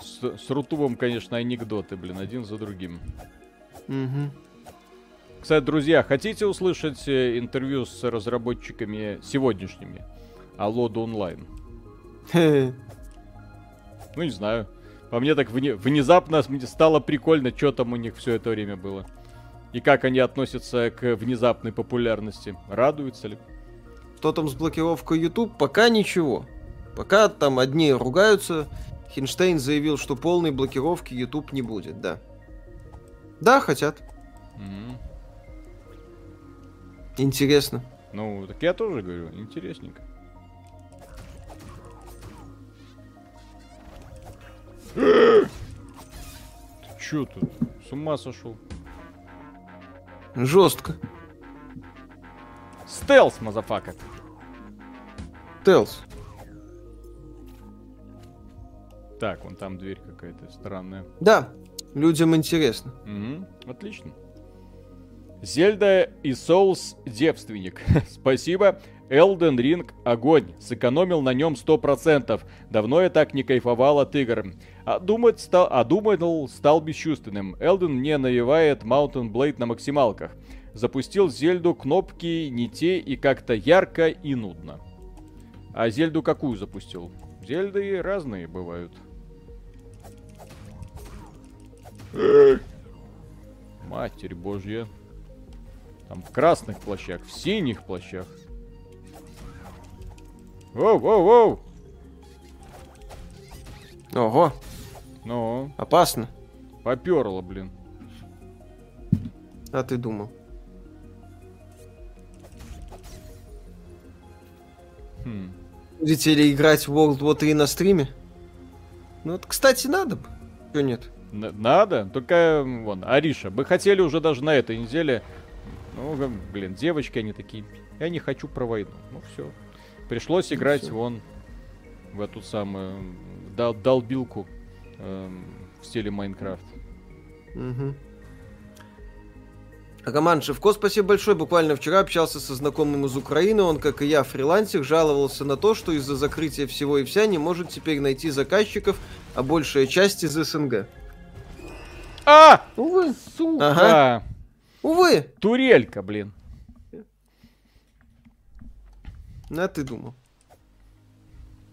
с, с Рутубом, конечно, анекдоты, блин, один за другим. мгм. Кстати, друзья, хотите услышать э, интервью с разработчиками сегодняшними? Алода онлайн. Ну, не знаю. По мне так вне- внезапно стало прикольно, что там у них все это время было. И как они относятся к внезапной популярности. Радуются ли? Что там с блокировкой YouTube? Пока ничего. Пока там одни ругаются. Хинштейн заявил, что полной блокировки YouTube не будет, да. Да, хотят. Мгм. Интересно. Ну, так я тоже говорю, интересненько. Ты чё тут? С ума сошел? Жестко. Stealth, motherfucker. Телс. Так, вон там дверь какая-то странная. Да, людям интересно. Мгм, отлично. Зельда и Souls девственник. Спасибо. Elden Ring огонь. Сэкономил на нем 100%. Давно я так не кайфовал от игр. А думать стал, а думал, стал бесчувственным. Elden мне навевает Mountain Blade на максималках. Запустил Зельду, кнопки не те и как-то ярко и нудно. А Зельду какую запустил? Зельды разные бывают. Матерь божья. Там в красных плащах, в синих плащах. Воу, воу, воу! Ого, Ну, опасно. поперло, блин. А ты думал? Хм. Будете ли играть в World War 3 на стриме? Ну вот, кстати, надо бы. Чё нет? Н- надо, только, вон, Ариша, мы хотели уже даже на этой неделе. Ну, блин, девочки они такие. Я не хочу про войну. Ну, все. Пришлось играть всё. вон в эту самую дол- долбилку эм, в стиле Майнкрафт. Угу. Роман Шевко, спасибо большое. Буквально вчера общался со знакомым из Украины. Он, как и я, фрилансер, жаловался на то, что из-за закрытия всего и вся не может теперь найти заказчиков, а большая часть из СНГ. А! Увы. Сука! Ага. Увы. Турелька, блин. А ты думал.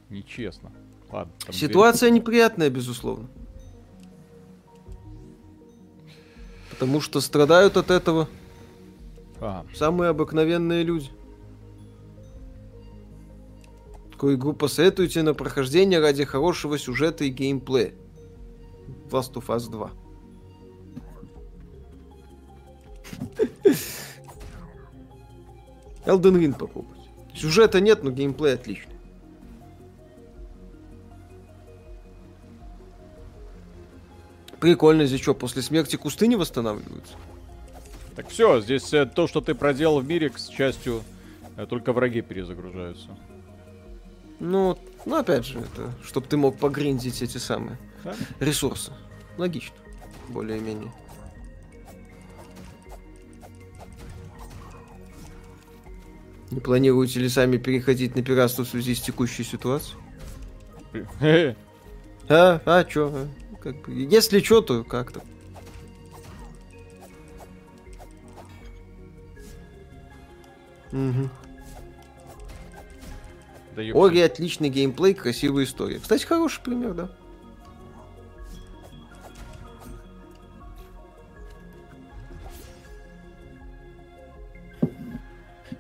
Нечестно. Ладно. Ситуация неприятная, безусловно. Потому что страдают от этого А, самые обыкновенные люди. Такую игру посоветуйте на прохождение ради хорошего сюжета и геймплея. Last of Us 2. Elden Ring попробуйте. Сюжета нет, но геймплей отличный. Прикольно, здесь что, после смерти кусты не восстанавливаются? Так все, здесь э, то, что ты проделал в мире, к счастью, э, только враги перезагружаются. Ну, ну опять же, это, чтобы ты мог погриндить эти самые Да? ресурсы. Логично, более-менее. Не планируете ли сами переходить на пиратство в связи с текущей ситуацией? А, а, чё? а? Как бы, если чё, то как-то. Мгм. Да. Ори отличный геймплей, красивая история. Кстати, хороший пример, да.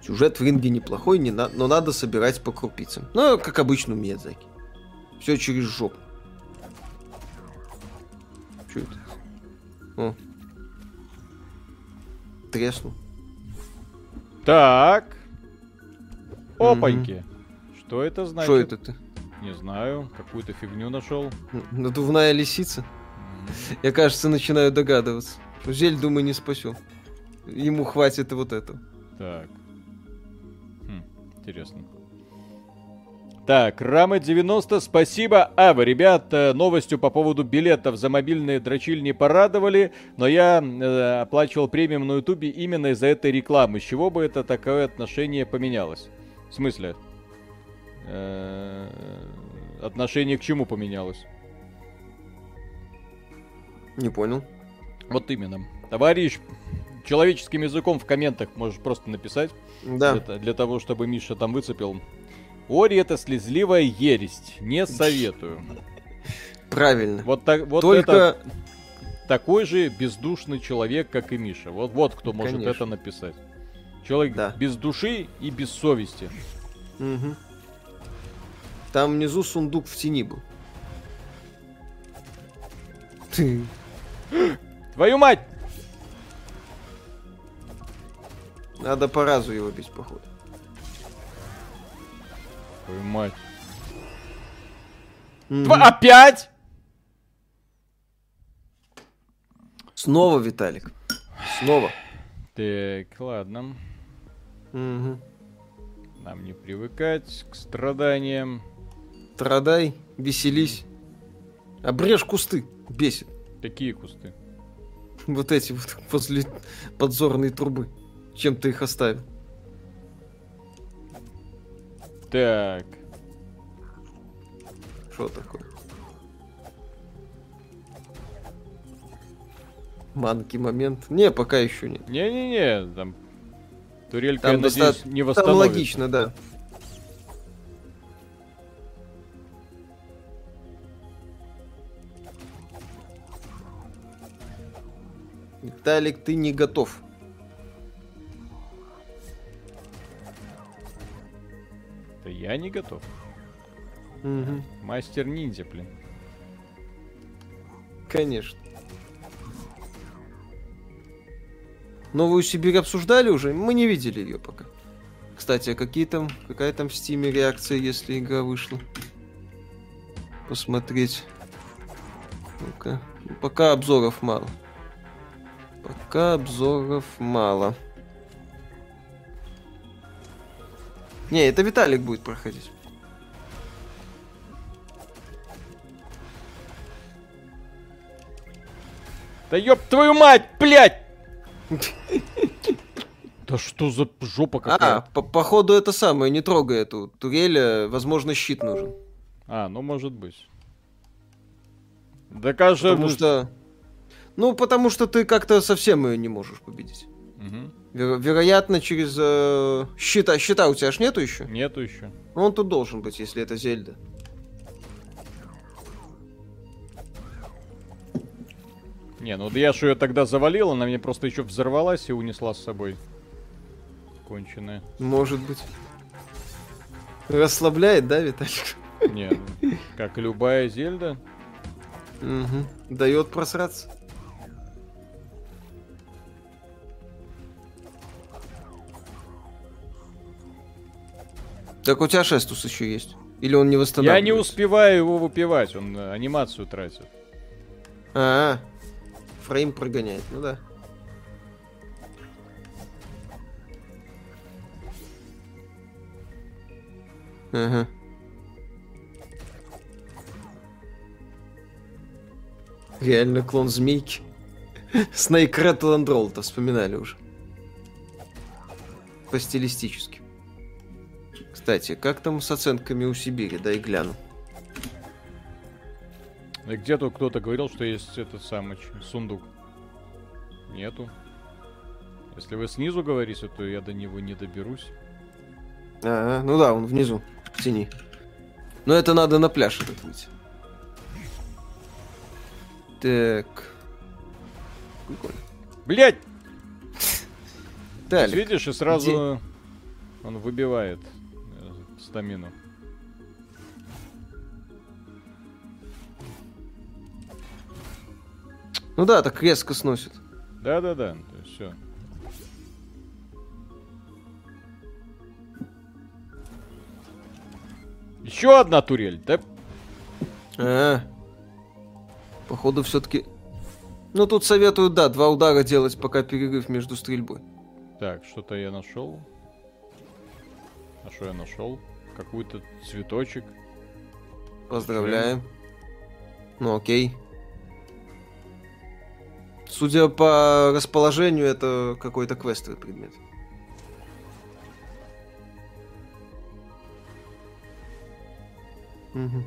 Сюжет в ринге неплохой, не на- но надо собирать по крупицам. Ну, как обычно у Миядзаки. Все через жопу. Что это? О. Треснул. Так. Опаньки. Что это значит? Что это ты? Не знаю. Какую-то фигню нашел. Надувная лисица? Я, кажется, начинаю догадываться. Зель, думаю, не спасет. Ему хватит и вот этого. Так. Интересно. Так, Рама 90, спасибо. А, вы, ребят, новостью по поводу билетов за мобильные дрочильни порадовали, но я э, оплачивал премиум на ютубе именно из-за этой рекламы. С чего бы это такое отношение поменялось? В смысле? Э, отношение к чему поменялось? Не понял. Вот именно. Товарищ, человеческим языком в комментах можешь просто написать. Да. Для, для того, чтобы Миша там выцепил. Ори это слезливая ересь. Не советую. Правильно. Вот, так, вот Только это такой же бездушный человек, как и Миша. Вот, вот кто может Конечно. это написать. Человек Да. без души и без совести. Мгм. там внизу сундук в тени был. Ты. Твою мать! Надо по разу его бить, походу. Твою мать. Мгм. Тва- опять? Снова, Виталик. Снова. Так, ладно. Мгм. Нам не привыкать к страданиям. Страдай, веселись. Обрежь кусты. Бесит. Какие кусты? Вот эти вот возле подзорной трубы. Чем ты их оставил? Так. Что такое? Манки момент. Не, пока еще нет. Не-не-не, там турелька, Там, я надеюсь, доста- не Там восстановится. логично, да. Виталик, ты не готов. Да я не готов. Мгм, Мастер ниндзя, блин. Конечно. Новую Сибирь обсуждали уже? Мы не видели ее пока. Кстати, а какие там, какая там в стиме реакция, если игра вышла? Посмотреть. Ну-ка. Ну, Пока обзоров мало. Пока обзоров мало. Не, это Виталик будет проходить. Да ёб твою мать, блядь! Да что за жопа А, какая? по- походу это самое, не трогай эту турель, возможно, щит нужен. А, ну может быть. Да кажется... Потому что... Ну, потому что ты как-то совсем ее не можешь победить. Мгм. Веро- вероятно, через э, щита. Щита у тебя аж нету еще? Нету еще. Ну, он тут должен быть, если это Зельда. Не, ну да я же ее тогда завалил, она мне просто еще взорвалась и унесла с собой. Конченая. Может быть. Расслабляет, да, Виталик? Не, ну, как любая Зельда. Мгм. Дает просраться. Так у тебя шестус еще есть? Или он не Я восстанавливается? не успеваю его выпивать, он э, анимацию тратит. А, фрейм прогоняет, ну да. Ага. Реально клон змейки. Снейк Рэттл энд Ролл-то вспоминали уже. По стилистически. Кстати, как там с оценками у Сибири? Дай гляну. Где-то кто-то говорил, что есть этот самый сундук. Нету. Если вы снизу говорите, то я до него не доберусь. А, ну да, он внизу, в тени. Но это надо на пляж этот выйти. Так. Прикольно. Блять! Далее. Видишь, и сразу он выбивает стамину. Ну да, так резко сносит. Да-да-да, то есть все. Еще одна турель, да? А, походу все-таки. Ну тут советую, да, два удара делать, пока перерыв между стрельбой. Так, что-то я нашел. А что я нашел? Какой-то цветочек. Поздравляем. Ну окей. Судя по расположению, это какой-то квестовый предмет. Мгм.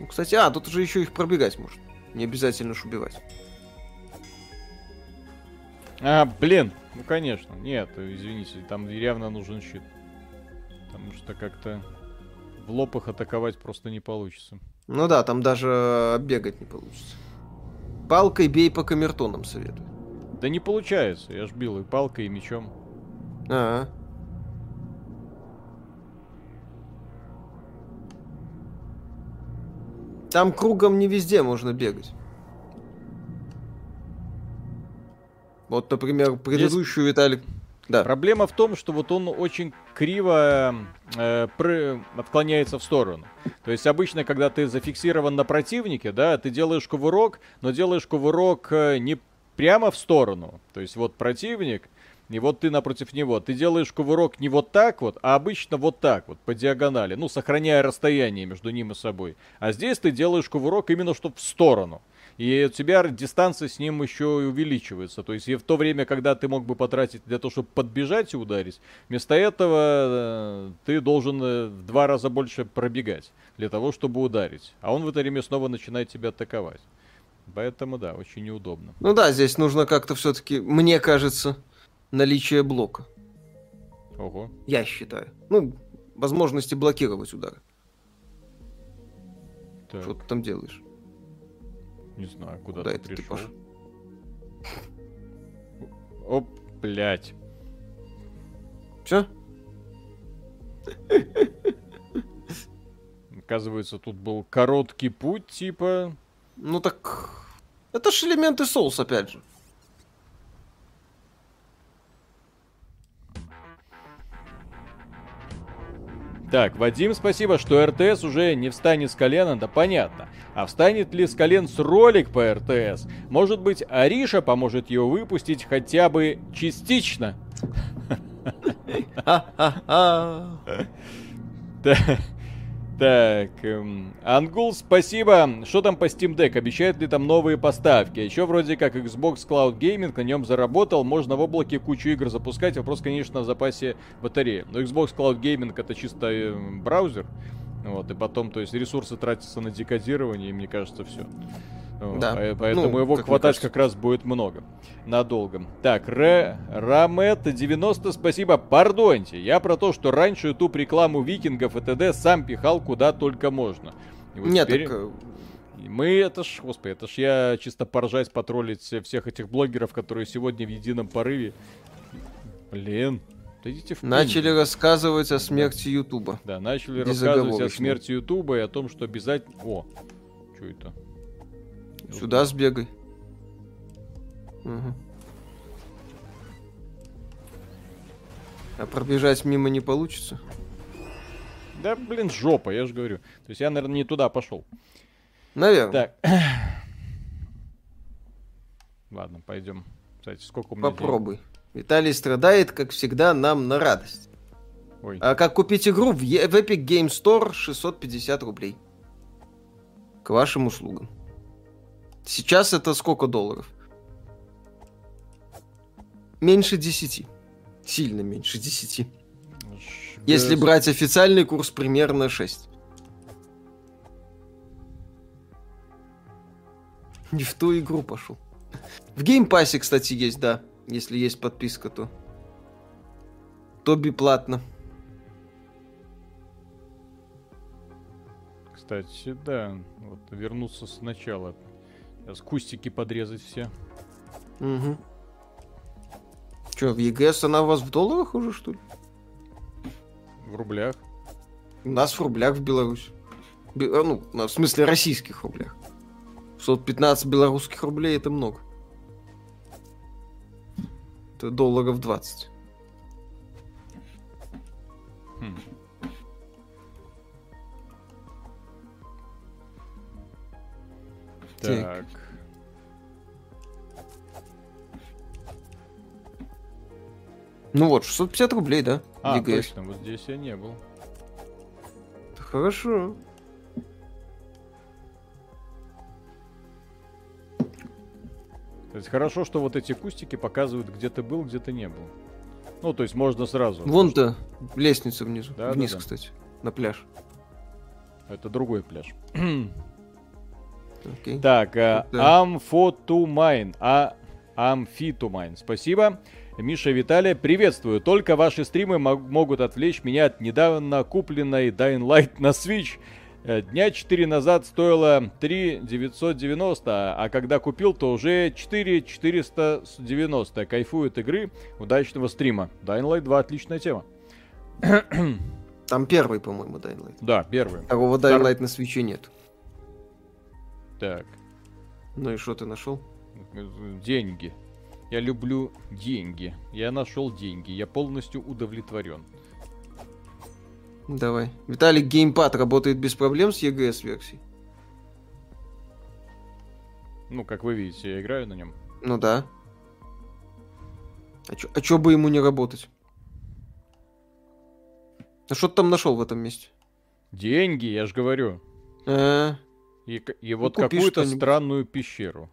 Ну, кстати, а, тут уже еще их пробегать может. Не обязательно ж убивать. А, блин, ну конечно. Нет, извините, там явно нужен щит. Потому что как-то в лоб их атаковать просто не получится. Ну да, там даже бегать не получится. Палкой бей по камертонам советую. Да не получается, я ж бил и палкой, и мечом. А, Там кругом не везде можно бегать. Вот, например, предыдущую Виталик... Да. Проблема в том, что вот он очень криво э, пры- отклоняется в сторону. То есть обычно, когда ты зафиксирован на противнике, да, ты делаешь кувырок, но делаешь кувырок э, не прямо в сторону. То есть вот противник, и вот ты напротив него. Ты делаешь кувырок не вот так вот, а обычно вот так вот, по диагонали. Ну, сохраняя расстояние между ним и собой. А здесь ты делаешь кувырок именно что в сторону. И у тебя дистанция с ним еще и увеличивается. То есть и в то время, когда ты мог бы потратить для того, чтобы подбежать и ударить, вместо этого э, ты должен э, в два раза больше пробегать для того, чтобы ударить. А он в это время снова начинает тебя атаковать. Поэтому, да, очень неудобно. Ну да, здесь нужно как-то все-таки, мне кажется, наличие блока. Ого. Я считаю. Ну, возможности блокировать удары. Что ты там делаешь? Не знаю, куда, Куда ты это ты пришел. пошел? Оп, блять. Все? Оказывается, тут был короткий путь, типа. Ну так... Это ж элементы соус, опять же. Так, Вадим, спасибо, что РТС уже не встанет с колена, да понятно. А встанет ли с колен с ролик по РТС? Может быть, Ариша поможет его выпустить хотя бы частично? Так, эм, Ангул, спасибо. Что там по Steam Deck? Обещают ли там новые поставки? Еще вроде как Xbox Cloud Gaming на нем заработал. Можно в облаке кучу игр запускать. Вопрос, конечно, в запасе батареи. Но Xbox Cloud Gaming это чисто э, браузер. Вот, и потом, то есть, ресурсы тратятся на декодирование, и мне кажется, все. Да. Поэтому Ну, его как хватать как раз будет много. Надолго. Так, Ре... Рамет 90, спасибо. Пардоньте, я про то, что раньше YouTube рекламу викингов и т.д. сам пихал куда только можно. И вот Нет, теперь так... э, Мы, это ж, господи, это ж я чисто поржать, потроллить всех этих блогеров, которые сегодня в едином порыве. Блин, да идите в пень. Начали рассказывать о смерти Ютуба. Да, начали рассказывать о смерти Ютуба и о том, что обязательно... О, что это? Сюда сбегай. Мгм. А пробежать мимо не получится? Да, блин, жопа, я же говорю. То есть я, наверное, не туда пошел. Наверное. Так. Ладно, пойдем. Кстати, сколько у меня денег? Виталий страдает, как всегда, нам на радость. Ой, А как купить игру в, Е- в Epic Game Store 650 рублей. К вашим услугам. Сейчас это сколько долларов? Меньше 10. Сильно меньше 10. ш- Если брать официальный курс, примерно 6. Не в ту игру пошел. В Game Pass е, кстати, есть, да. Если есть подписка, то... то бесплатно. Кстати, да. Вот вернуться сначала. Сейчас кустики подрезать все. Угу. Че, в ЕГС она у вас в долларах уже, что ли? В рублях. У нас в рублях в Беларуси. Бе- а, ну, в смысле российских рублях. 115 белорусских рублей это много. Это долларов 20. Хм. Так. Ну вот, 650 рублей, да? А, ЕГС. точно, вот здесь я не был. Хорошо. То есть хорошо, что вот эти кустики показывают, где ты был, где ты не был. Ну, то есть можно сразу. Вон-то лестница внизу. Да, да, Вниз, да. кстати. На пляж. Это другой пляж. Окей. Так, э, Да. Амфотумайн. А, Амфитумайн. Спасибо. Миша Виталия, приветствую. Только ваши стримы мог- могут отвлечь меня от недавно купленной Dying Light на Switch. Э, Дня 4 назад стоило 3 990, а когда купил, то уже 4 490. Кайфую от игры. Удачного стрима. Dying Light 2 отличная тема. Там первый, по-моему, Dying Light. Да, первый. Второго Dying Light на свече нет. Так. Ну и что ты нашел? Деньги. Я люблю деньги. Я нашел деньги. Я полностью удовлетворен. Давай. Виталий, геймпад работает без проблем с EGS версией? Ну, как вы видите, я играю на нем. Ну да. А чё, а чё бы ему не работать? А что ты там нашел в этом месте? Деньги, я же говорю. А, И, и вот купи какую-то странную пещеру.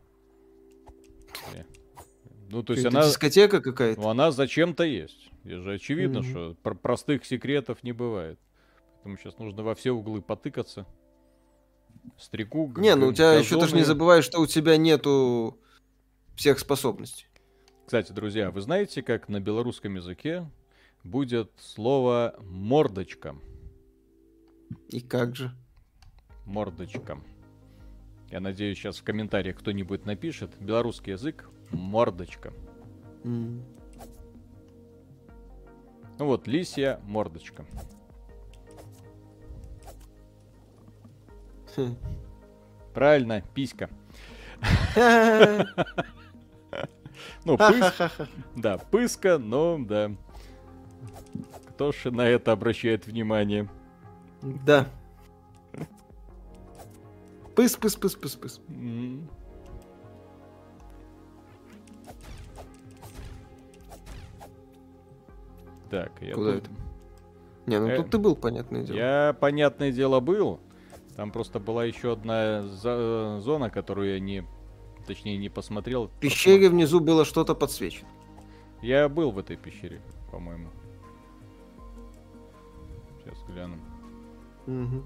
Ну, то есть Это она, дискотека какая-то. ну, она зачем-то есть. И же очевидно, Мгм. что пр- простых секретов не бывает. Поэтому сейчас нужно во все углы потыкаться. Стрику. г- Не, ну у тебя еще тоже не газоны. забывай, что у тебя нету всех способностей. Кстати, друзья, вы знаете, как на белорусском языке будет слово мордочка? И как же? Мордочка. Я надеюсь, сейчас в комментариях кто-нибудь напишет. Белорусский язык мордочка. М. Ну вот, лисья мордочка. Хм. Правильно, писька. Ну, пыс, Ха-ха-ха-ха. да, пыска, но да. Кто же на это обращает внимание? Да. Пыс, пыс, пыс, пыс, пыс. Так, я Куда тут- это? Не, ну Э, тут ты был, понятное дело. Я, понятное дело, был. Там просто была еще одна за- зона, которую я не... Точнее, не посмотрел. В пещере внизу было что-то подсвечено. Я был в этой пещере, по-моему. Сейчас гляну. Мгм.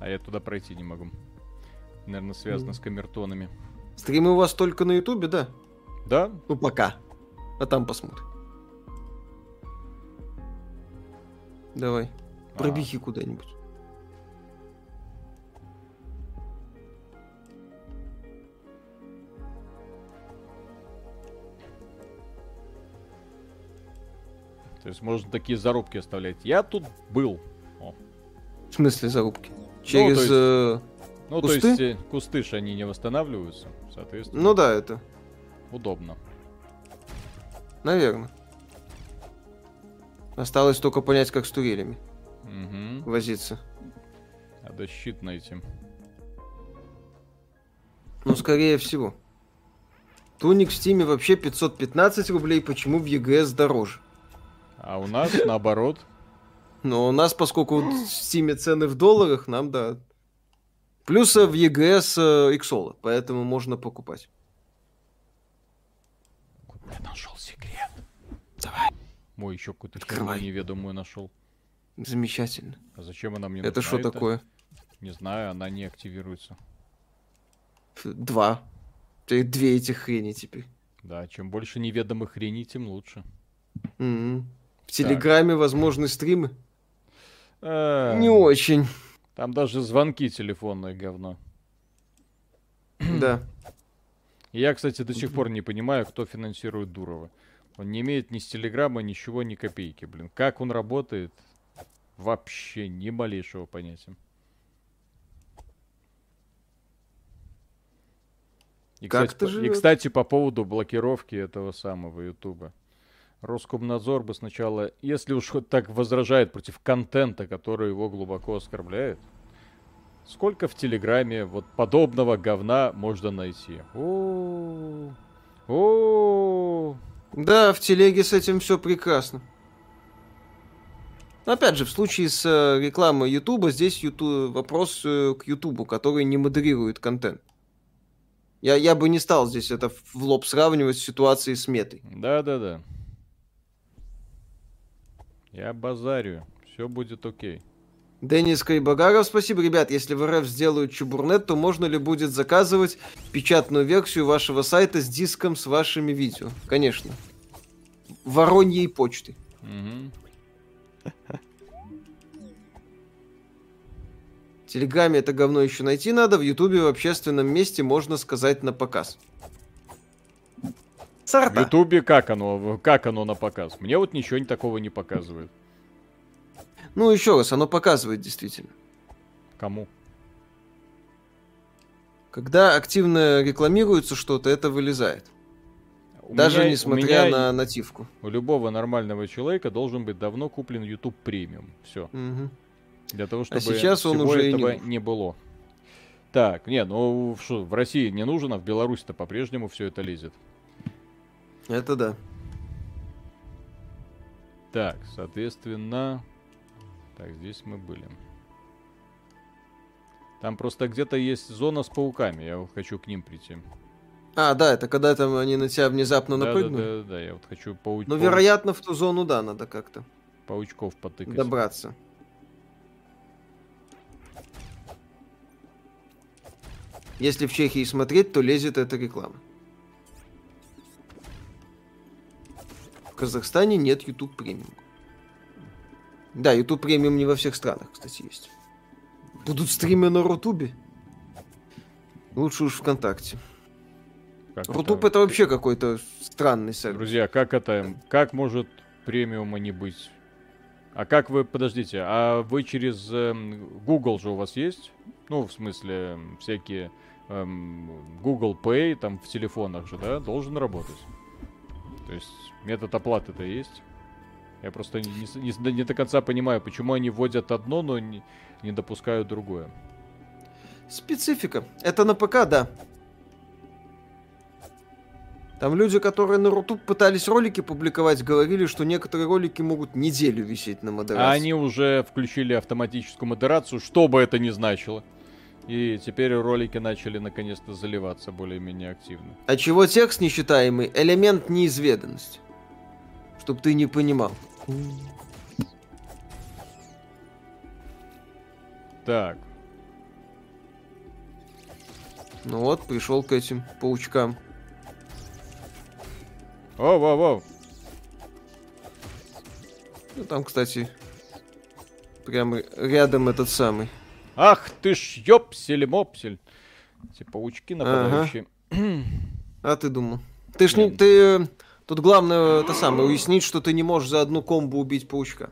А я туда пройти не могу. Наверное, связано Мгм. с камертонами. Стримы у вас только на ютубе, да? Да? Ну, пока. А там посмотрим. Давай. А. Куда-нибудь. То есть можно такие зарубки оставлять. Я тут был. О. В смысле зарубки? Через... есть- э, Ну, Кусты? то есть э, кусты же они не восстанавливаются, соответственно, Ну да, это. удобно. Наверное. Осталось только понять, как с турелями Угу. возиться. Надо щит найти. Ну, скорее всего. Tunic в Steam е вообще 515 рублей, почему в EGS дороже? А у нас наоборот. Но у нас, поскольку в Steam е цены в долларах, нам да. Плюс э, в EGS э, Xsolla, поэтому можно покупать. Я нашел секрет. Давай. Мой еще какую-то херню неведомую нашел. Замечательно. А зачем она мне Это что такое? Не знаю, она не активируется. Два. Две этих хрени теперь. Да, чем больше неведомых хреней, тем лучше. Мгм. В Телеграме возможны стримы? Э, Не очень. Там даже звонки телефонное говно. Да. Я, кстати, до сих пор не понимаю, кто финансирует Дурова. Он не имеет ни с Телеграма, ничего, ни копейки, блин. Как он работает? Вообще ни малейшего понятия. И, Как кстати, ты по- и, кстати, по поводу блокировки этого самого Ютуба. Роскомнадзор бы сначала, если уж хоть так возражает против контента, который его глубоко оскорбляет, сколько в Телеграме вот подобного говна можно найти? О, о, Да, в телеге с этим все прекрасно. Но опять же, в случае с э, рекламой Ютуба, здесь Юту- вопрос э, к Ютубу, который не модерирует контент. Я, я бы не стал здесь это в лоб сравнивать с ситуацией с метой. Да-да-да. Я базарю. Все будет окей. Денис Кайбагаров, спасибо, ребят. Если в РФ сделают чебурнет, то можно ли будет заказывать печатную версию вашего сайта с диском с вашими видео? Конечно. Вороньей почты. Мгм. В Телеграме это говно еще найти надо, в Ютубе в общественном месте можно сказать на показ. В Сорта. Ютубе как оно, как оно на показ? Мне вот ничего такого не показывает. Ну, еще раз, оно показывает действительно. Кому? Когда активно рекламируется что-то, это вылезает. У Даже меня- несмотря меня на нативку. У любого нормального человека должен быть давно куплен YouTube премиум. Все. Мгм. Для того, чтобы А сейчас он уже не этого нужен. не было. Так, не, ну что, в России не нужен, а в Беларуси-то по-прежнему все это лезет. Это да. Так, соответственно... Так, здесь мы были. Там просто где-то есть зона с пауками, я вот хочу к ним прийти. А, да, это когда там они на тебя внезапно Да, да, напрыгнули. да, да, я вот хочу пауч... Ну, вероятно, в ту зону, да, надо как-то паучков потыкать. добраться. Если в Чехии смотреть, то лезет эта реклама. В Казахстане нет YouTube премиум. Да, YouTube премиум не во всех странах, кстати, есть. Будут стримы на Рутубе? Лучше уж ВКонтакте. Как Рутуб это вообще какой-то странный сервис. Друзья, как это, как может премиума не быть? А как вы, подождите, а вы через эм, Google же у вас есть? Ну, в смысле, эм, всякие эм, Google Pay там в телефонах же, да, должен работать. То есть метод оплаты-то есть. Я просто не, не не до конца понимаю, почему они вводят одно, но не, не допускают другое. Специфика. Это на ПК, да. Там люди, которые на Рутуб пытались ролики публиковать, говорили, что некоторые ролики могут неделю висеть на модерации. А они уже включили автоматическую модерацию, что бы это ни значило. И теперь ролики начали наконец-то заливаться более-менее активно. А чего текст нечитаемый? Элемент неизведанности. Чтоб ты не понимал. Так, Ну вот, пришел к этим паучкам. о, во, во. Ну там, кстати, прямо рядом этот самый. Ах ты ж ёпсель-мопсель. Эти паучки нападающие. А ты думал? Ты ж не... Ты... Тут главное, это самое, уяснить, что ты не можешь за одну комбу убить паучка.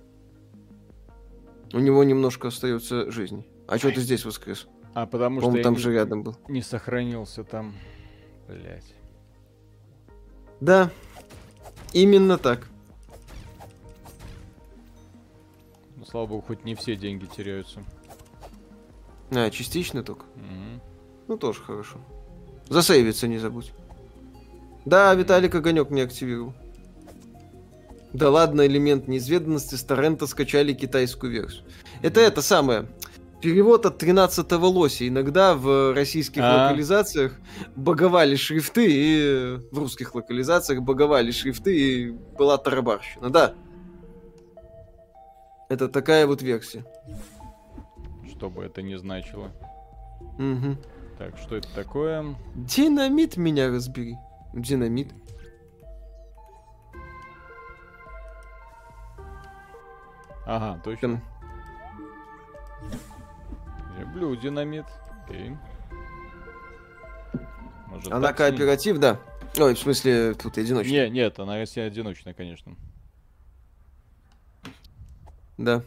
У него немножко остается жизни. А что ты здесь воскрес? А потому что я там же рядом был. не сохранился там. Блять. Да, именно так. Ну, слава богу, хоть не все деньги теряются. А, частично только. Мгм. Ну, тоже хорошо. Засейвиться не забудь. Да, Виталик огонек не активировал. Да ладно, элемент неизведанности с торрента скачали китайскую версию. Это это самое. Перевод от 13 лося. Иногда в российских А. локализациях боговали шрифты, и в русских локализациях боговали шрифты, и была тарабарщина. Да. Это такая вот версия. Что бы это ни значило. Мгм. Так, что это такое? Динамит меня разбери. Динамит. Ага, точно. Люблю динамит. Окей. Может, Она кооператив, да. Ой, в смысле, тут одиночная. Не, нет, она все одиночная, конечно. Да.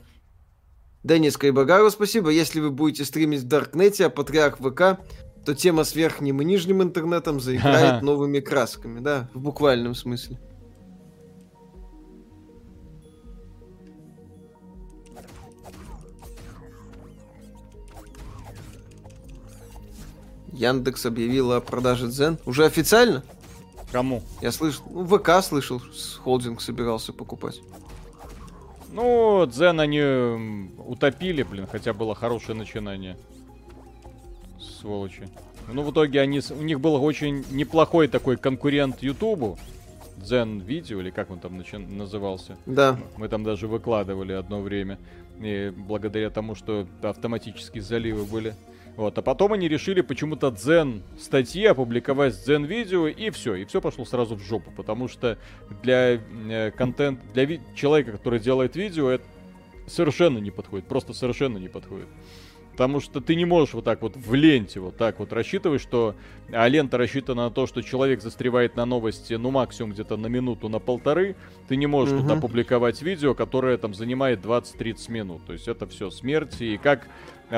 Денис Кайбагару, спасибо. Если вы будете стримить в Даркнете, а Патриарх ВК, то тема с верхним и нижним интернетом заиграет новыми красками, да, в буквальном смысле. Яндекс объявила о продаже Дзен. Уже официально? Кому? Я слышал, ну, ВК слышал, холдинг собирался покупать. Ну, Дзен они утопили, блин, хотя было хорошее начинание. Сволочи. Ну, в итоге они, у них был очень неплохой такой конкурент Ютубу. Дзен Видео, или как он там начи- назывался. Да. Мы там даже выкладывали одно время. И благодаря тому, что автоматические заливы были. Вот, а потом они решили почему-то дзен статьи опубликовать дзен видео, и все, и все пошло сразу в жопу, потому что для э, контент, для ви- человека, который делает видео, это совершенно не подходит, просто совершенно не подходит. Потому что ты не можешь вот так вот в ленте вот так вот рассчитывать, что... А лента рассчитана на то, что человек застревает на новости, ну, максимум где-то на минуту, на полторы. Ты не можешь тут Мгм. опубликовать видео, которое там занимает 20-30 минут. То есть это все смерти. И как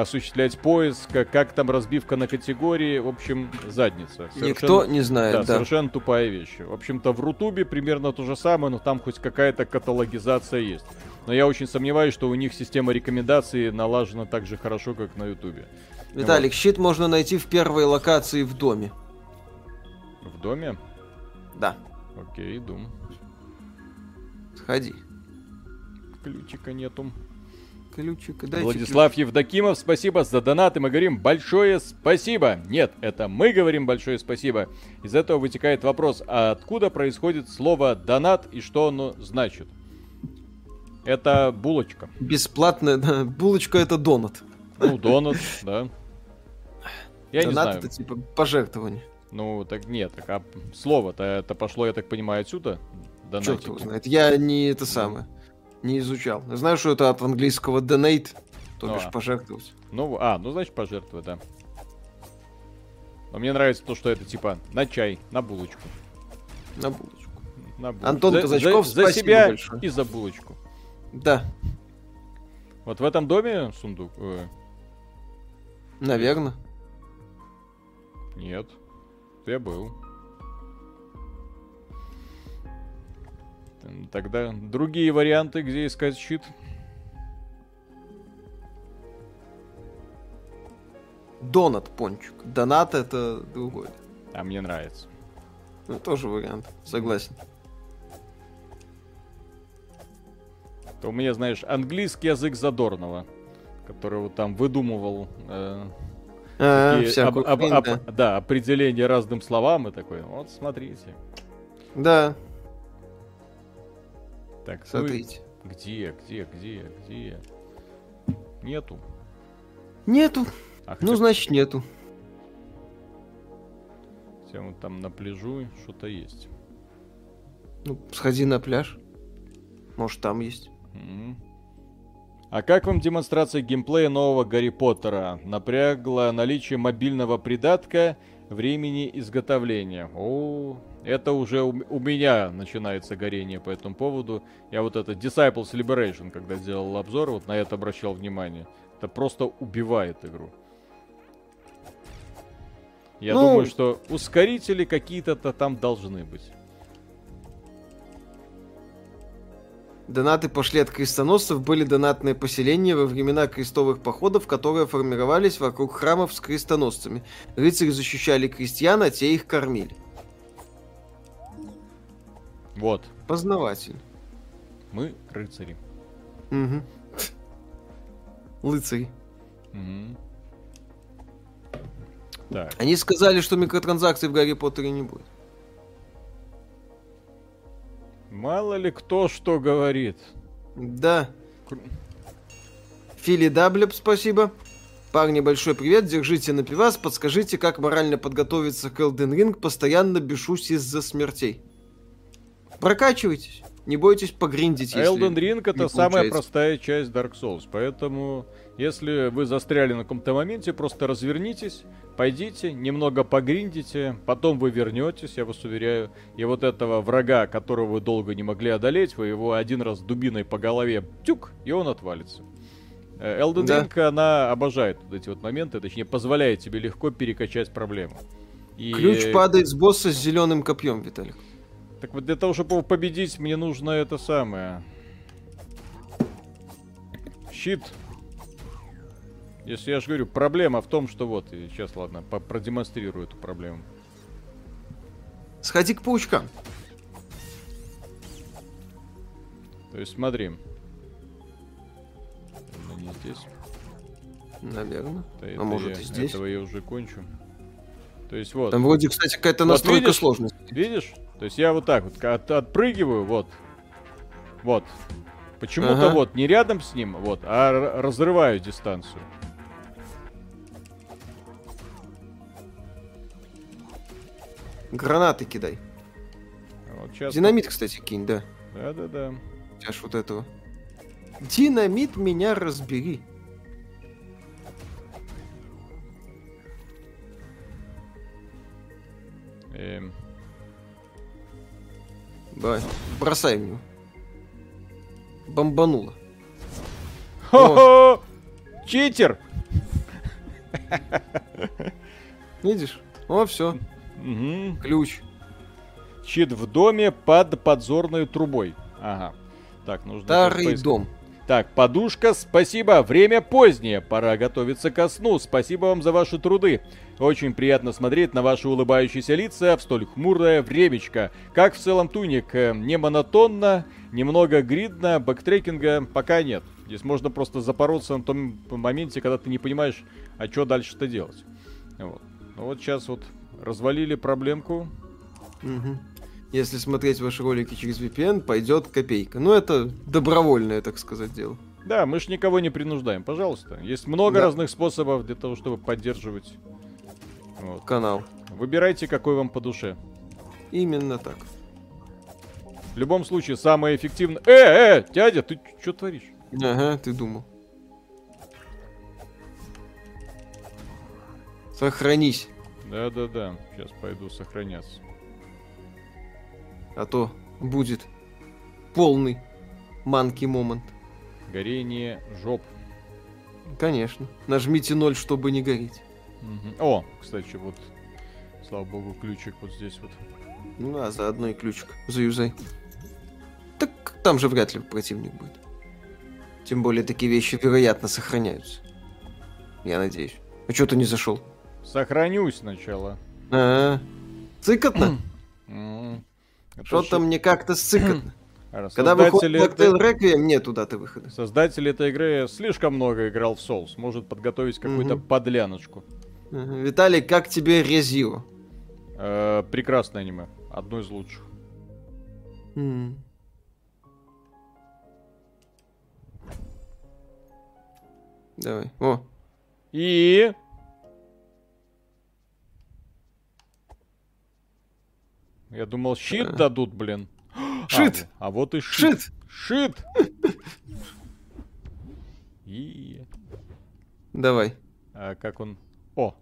осуществлять поиск, как, там разбивка на категории. В общем, задница. Никто не Да, знает, да. совершенно тупая вещь. В общем-то, в Рутубе примерно то же самое, но там хоть какая-то каталогизация есть. Но я очень сомневаюсь, что у них система рекомендаций налажена так же хорошо, как на Ютубе. Виталик, щит можно найти в первой локации в доме. В доме? Да, Окей, дум. сходи. Ключика нету. Ключик, дайте Владислав Евдокимов, спасибо за донаты. Мы говорим большое спасибо. Нет, это мы говорим большое спасибо. Из этого вытекает вопрос, а откуда происходит слово донат и что оно значит? Это булочка. Бесплатная, да. Булочка это донат. Ну, донат, да. Я не Донат знаю. это типа пожертвование. Ну, так нет, так а слово-то это пошло, я так понимаю, отсюда? Черт Донатики. его знает. Я не это самое. Не изучал. Знаю, что это от английского donate, то Ну, бишь а. пожертвовать. Ну, а, ну значит пожертвовать, да. Но мне нравится то, что это типа на чай, на булочку. На булочку. На булочку. Антон За- Казачков, за, за себя большое. и за булочку. Да, Вот в этом доме сундук? э, наверное. нет. Я был. Тогда другие варианты, где искать щит. Донат пончик. Донат это другой. А мне нравится. Ну, тоже вариант. Согласен. То у меня, знаешь, английский язык Задорнова, который вот там выдумывал э, А, такие об- об- об- да. да, определение разным словам и такой. Вот смотрите. Да, Так, ну смотрите. где, где, где, где? Нету. Нету. А Ну, значит, нету. хотя вот там на пляжу что-то есть. Ну, сходи на пляж. Может, там есть. Мгм. А как вам демонстрация геймплея нового Гарри Поттера? Напрягло наличие мобильного придатка времени изготовления. О, это уже у, у меня начинается горение по этому поводу. Я вот это Disciples Liberation, когда делал обзор, вот на это обращал внимание. Это просто убивает игру. Я Ну- думаю, что ускорители какие-то-то там должны быть. Донаты пошли от крестоносцев, были донатные поселения во времена крестовых походов, которые формировались вокруг храмов с крестоносцами. Рыцари защищали крестьян, а те их кормили. Вот, Познаватель. мы рыцари. Угу. Лыцари. Мгм. Так. Они сказали, что микротранзакций в Гарри Поттере не будет. Мало ли кто что говорит. Да. Фили Даблеб, спасибо. Парни, большой привет, держите на пивас, подскажите, как морально подготовиться к Elden Ring, постоянно бешусь из-за смертей. Прокачивайтесь, не бойтесь погриндить. Elden Ring это самая простая часть Dark Souls, поэтому если вы застряли на каком-то моменте, просто развернитесь, пойдите, немного погриндите, потом вы вернетесь, я вас уверяю, и вот этого врага, которого вы долго не могли одолеть, вы его один раз дубиной по голове, тюк, и он отвалится. Э, Elden Да. Ring, она обожает вот эти вот моменты, точнее, позволяет тебе легко перекачать проблему. И... Ключ падает с босса с зеленым копьем, Виталик. Так вот для того, чтобы его победить, мне нужно это самое. Щит. Если я же говорю, проблема в том, что вот, и сейчас, ладно, продемонстрирую эту проблему. Сходи к паучкам. То есть смотри. Ну, не здесь. Наверное. Да А это может я- и здесь? Этого я уже кончу. То есть вот. Там вроде, кстати, какая-то Вот настройка видишь? сложности. Видишь? То есть я вот так вот от- отпрыгиваю, вот. Вот. Почему-то Ага. вот не рядом с ним, вот, а разрываю дистанцию. Гранаты кидай. Вот сейчас. Динамит, кстати, кинь, да. Да-да-да. У тебя ж вот этого. Динамит меня разбери. Эм, Давай, бросай в него. Бомбануло. Хо-хо! Читер! Видишь? О, все. Мгм. Ключ. Щит в доме под подзорной трубой. Ага. Так, нужно... Старый дом. Так, подушка, спасибо. Время позднее. Пора готовиться ко сну. Спасибо вам за ваши труды. Очень приятно смотреть на ваши улыбающиеся лица в столь хмурое времечко. Как в целом Tunic? Э, Не монотонно, немного гриндно, бэктрекинга пока нет. Здесь можно просто запороться на том моменте, когда ты не понимаешь, а что дальше-то делать. Вот. Ну вот сейчас вот развалили проблемку. Угу. Если смотреть ваши ролики через VPN, пойдет копейка. Ну, это добровольное, так сказать, дело. Да, мы ж никого не принуждаем, пожалуйста. Есть много Да. разных способов для того, чтобы поддерживать вот. Канал. Выбирайте, какой вам по душе. Именно так. В любом случае, самое эффективное... Э, э, дядя, ты что творишь? Ага, ты думал. Сохранись, Да-да-да, сейчас пойду сохраняться. а то будет полный манки момент. Горение жоп. Конечно. Нажмите ноль, чтобы не гореть. Мгм. О, кстати, вот, слава богу, ключик вот здесь вот. Ну а заодно и ключик заюзай. Так там же вряд ли противник будет. Тем более такие вещи вероятно сохраняются. Я надеюсь. А что ты не зашел? Сохранюсь сначала. А, цикотно? М, это Что-то мне как-то сцикотно. а, Когда выходит Cocktail этой- Requiem, нет туда ты выхода. Создатель этой игры слишком много играл в Souls. Может подготовить какую-то Мгм. подляночку. Виталий, как тебе Резио? Э, прекрасное аниме. Одно из лучших. М. Давай. О, И... Я думал, щит А. дадут, блин. А, Шит! А, вот и шит. шит! Шит! И... Давай. А как он... О,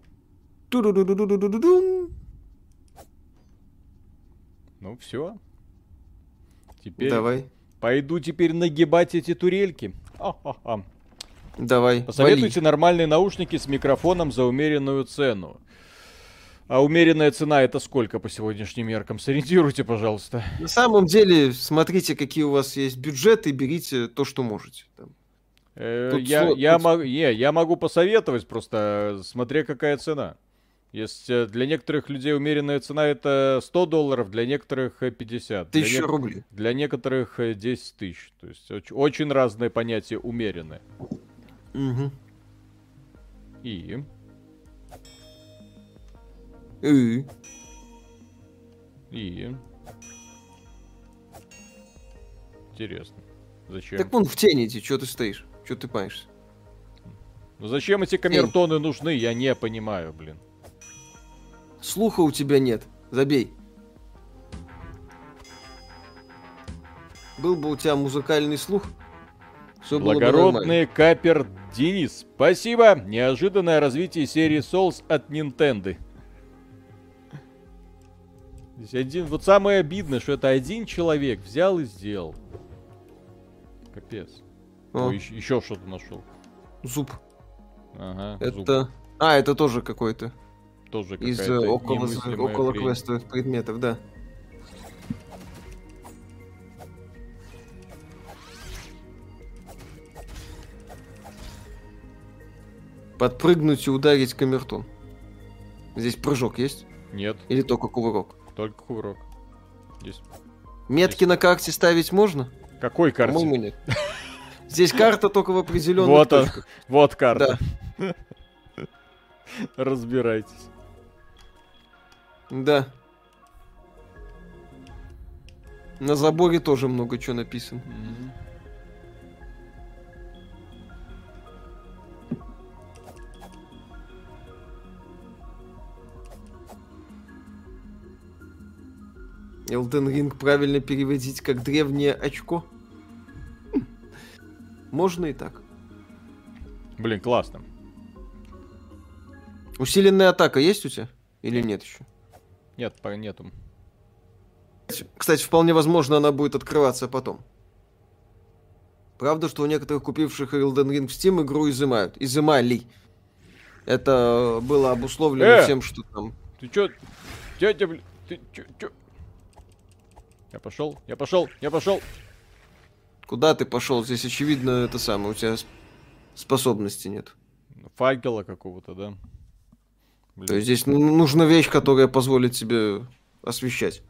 ну все. Теперь Давай. пойду теперь нагибать эти турельки. Ха-ха-ха. Давай. Посоветуйте нормальные наушники с микрофоном за умеренную цену. А умеренная цена это сколько по сегодняшним меркам? Сориентируйте, пожалуйста. На самом деле, смотрите, какие у вас есть бюджеты, берите то, что можете. Э, я, сло- я, тут- мог- не, я могу посоветовать, просто э, смотря какая цена. Есть э, для некоторых людей умеренная цена это 100 долларов, для некоторых э, 50. Для Тысяча нек- рублей. Для некоторых э, 10 тысяч. То есть оч- очень разное понятие умеренное. Мгм. И... И. И... Интересно. Зачем? Так вон в тени иди, что ты стоишь? Что ты паешься? Ну зачем эти камертоны нужны, я не понимаю, блин. Слуха у тебя нет. Забей. Был бы у тебя музыкальный слух, все было бы нормально. Благородный капер Денис. Спасибо. Неожиданное развитие серии Souls от Nintendo. Здесь один... Вот самое обидное, что это один человек взял и сделал. Капец. О, О, еще, что-то нашел. зуб. Ага. зуб. Это... А, это тоже какой-то. тоже Из э, около, около хрень. квестовых предметов, да. Подпрыгнуть и ударить камертон. Здесь прыжок есть? Нет, Или только кувырок? Только кувырок. Здесь. Метки на карте ставить можно? Какой карте? По-моему, нет. Здесь карта только в определенных Вот он. точках. Вот карта. Разбирайтесь. Да. На заборе тоже много чего написано. Мгм. Elden Ring правильно переводить как древнее очко? Хм. Можно и так. Блин, классно. Усиленная атака есть у тебя? Или нет еще? Нет, пока нету. Кстати, вполне возможно, она будет открываться потом. Правда, что у некоторых купивших Elden Ring в Steam игру изымают. Изымали. Это было обусловлено Э! тем, что там... Ты чё? Дядя, блин, ты чё, чё? Я пошел, я пошел, я пошел. Куда ты пошел? Здесь, очевидно, это самое. У тебя сп- способности нет. Факела какого-то, да? Блин. То есть здесь ну- нужна вещь, которая позволит тебе освещать.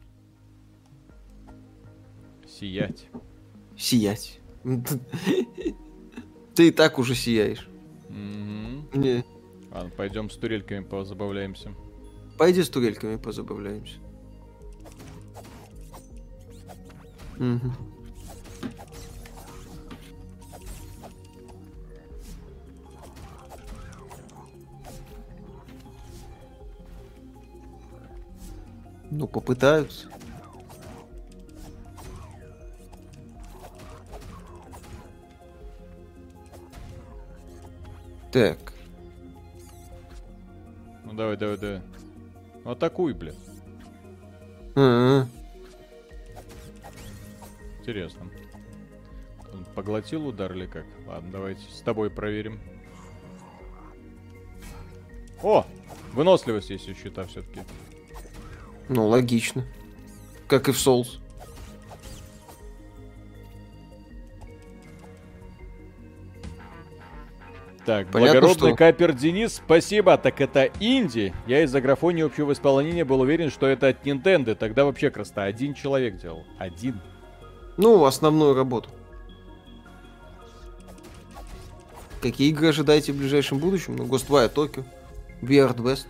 Сиять. Сиять. Ты и так уже сияешь. Не. Ладно, пойдем с турельками позабавляемся. Пойди с турельками позабавляемся. Мгм. Ну, попытаются. Так. Ну давай, давай, давай. Ну, атакуй, блин. А-а. Интересно. Он поглотил удар или как? Ладно, давайте с тобой проверим. О! Выносливость есть у щита все-таки. Ну, логично. Как и в Souls. Так, Понятно, благородный что- капер Денис, спасибо. Так это инди. Я из-за графонии общего исполнения был уверен, что это от Nintendo. Тогда вообще красота. Один человек делал. Один. Ну, основную работу. Какие игры ожидаете в ближайшем будущем? Ну, Ghostwire Tokyo, Weird West.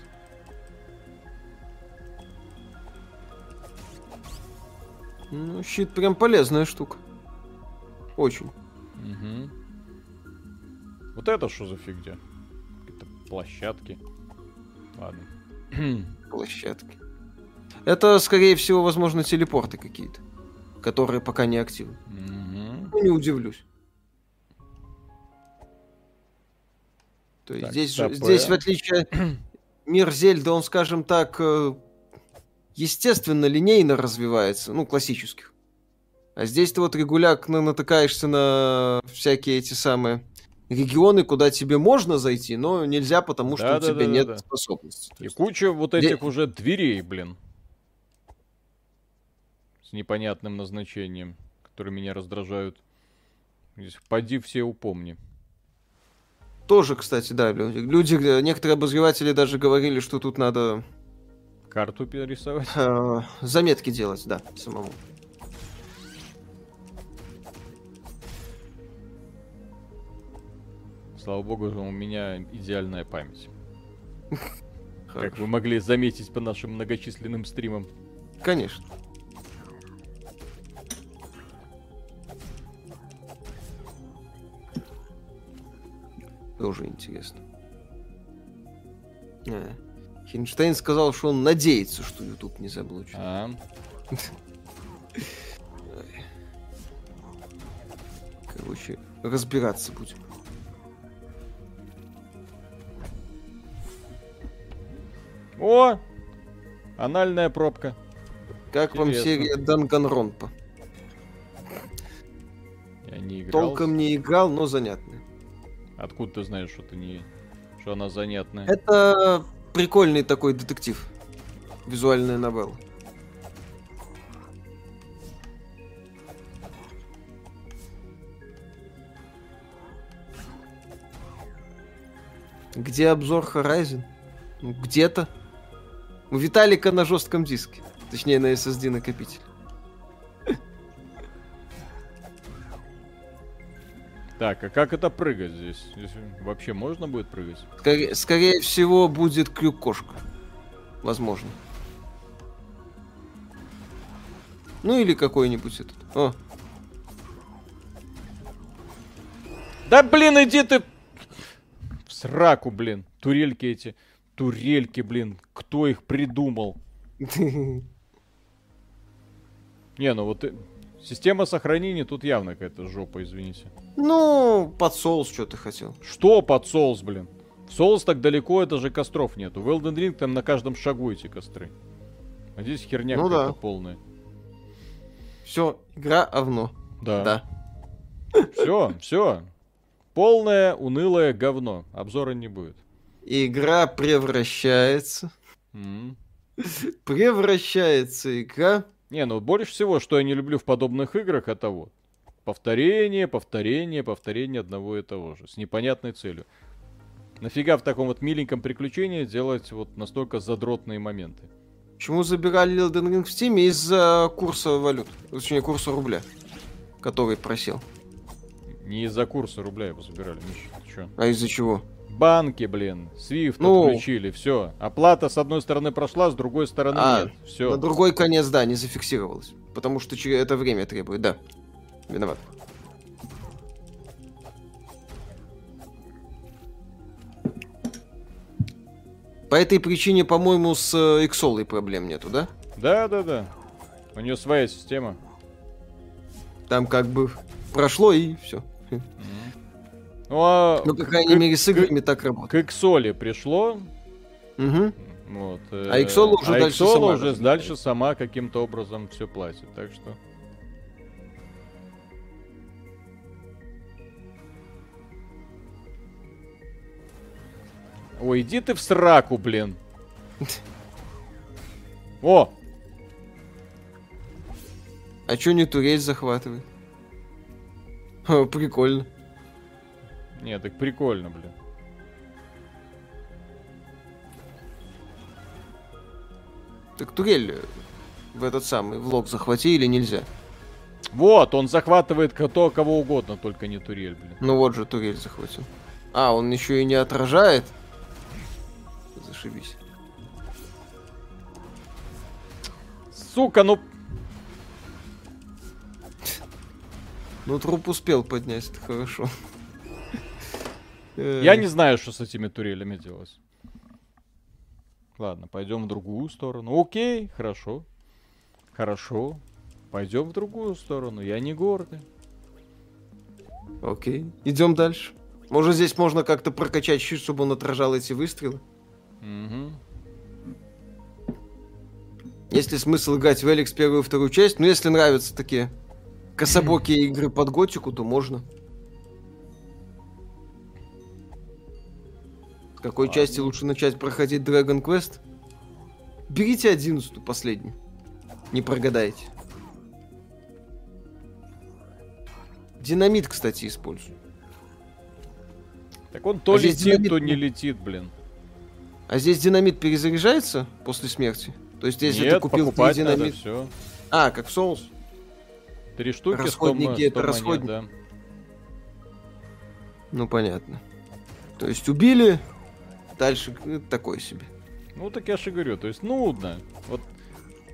Ну, щит прям полезная штука. Очень. Мгм. Вот это что за фигня? Какие-то площадки. Ладно. Площадки. Это, скорее всего, возможно, телепорты какие-то, которые пока не активны. Мгм. Ну, не удивлюсь. То есть Так, здесь, же- здесь, в отличие мир Зельда, он, скажем так, э, естественно, линейно развивается, ну, классических. А здесь ты вот регулярно натыкаешься на всякие эти самые регионы, куда тебе можно зайти, но нельзя, потому что у тебя Да-да-да-да-да. нет способности. То И есть- куча вот Де- этих уже дверей, блин. С непонятным назначением, которые меня раздражают. Здесь поди все упомни. Тоже, кстати, да, люди, э, некоторые обозреватели даже говорили, что тут надо Карту перерисовать. э, заметки делать, да, самому. Слава богу, у меня идеальная память. Как вы могли заметить по нашим многочисленным стримам. Конечно. Тоже интересно. А, Хинштейн сказал, что он надеется, что YouTube не заблочит. А, Короче, разбираться будем. О! Анальная пробка. Как вам Интересно. серия Данганронпа? Я не играл. Толком не играл, но занятно. Откуда ты знаешь, что ты не... Что она занятная? Это прикольный такой детектив. Визуальная новелла. Где обзор Horizon? Ну, где-то. У Виталика на жестком диске. Точнее, на SSD накопитель. Так, а как это прыгать здесь? Здесь вообще можно будет прыгать? Скорее, скорее всего, будет крюк-кошка. Возможно. Ну или какой-нибудь этот. О, Да блин, иди ты в сраку, блин. Турельки эти. Турельки, блин. Кто их придумал? Не, ну вот система сохранения тут явно какая-то жопа, извините. Ну, под соус что ты хотел. Что под соус, блин? В соус так далеко, это же костров нету. В Elden Ring там на каждом шагу эти костры. А здесь херня Ну какая-то да. полная. Все, игра овно. Да. Да. Все, все. Полное унылое говно. Обзора не будет. Игра превращается. М. Превращается игра. Не, ну больше всего, что я не люблю в подобных играх, это вот. Повторение, повторение, повторение одного и того же. С непонятной целью. Нафига в таком вот миленьком приключении делать вот настолько задротные моменты? Почему забирали Elden Ring в Steam? Из-за курса валют. Точнее, курса рубля. Который просел. Не из-за курса рубля его забирали, Миша, ты чё? А из-за чего? Банки, блин, Свифт Ну. отключили, все. Оплата с одной стороны прошла, с другой стороны А, нет. Все. На другой конец, да, не зафиксировалось. Потому что это время требует, да. Виноват. По этой причине, по-моему, с э, Иксолой проблем нету, да? Да, да, да. У нее своя система. Там как бы прошло и все. Ну, а Ну, по крайней к- мере, с к- играми так работает. к Иксоле пришло. Мгм. Вот, э, А Иксола уже а дальше Иксола сама уже разбирается. дальше сама каким-то образом все платит. Так что. Ой, иди ты в сраку, блин. О, А чё не турель захватывает? Ха, прикольно. Нет, так прикольно, блин. Так турель в этот самый влог захвати или нельзя? Вот, он захватывает кто кого угодно, только не турель, блин. Ну вот же турель захватил. А, он еще и не отражает? Зашибись. Сука, ну Ну, труп успел поднять, это хорошо. Э, Я не знаю, что с этими турелями делать. Ладно, пойдем в другую сторону. Окей, хорошо. Хорошо. Пойдем в другую сторону. Я не гордый. Окей, идем дальше. Может, здесь можно как-то прокачать щит, чтобы он отражал эти выстрелы? Мгм. Есть ли смысл играть в Эликс первую и вторую часть? Ну, если нравятся такие кособокие игры под готику, то можно. Какой Ладно. части лучше начать проходить Dragon Quest? Берите одиннадцатую, последнюю. Не прогадаете. Динамит, кстати, использую. Так он то А здесь летит, динамит то не- летит, блин. А здесь динамит перезаряжается после смерти? То есть, если Нет, ты купил три покупать надо, динамит... все. А, как в Souls? Три штуки, 100, Расходники мо- 100 это монет, расходники. да. Ну, понятно. То есть, убили, дальше такое себе. Ну, так я же говорю, то есть нудно. Вот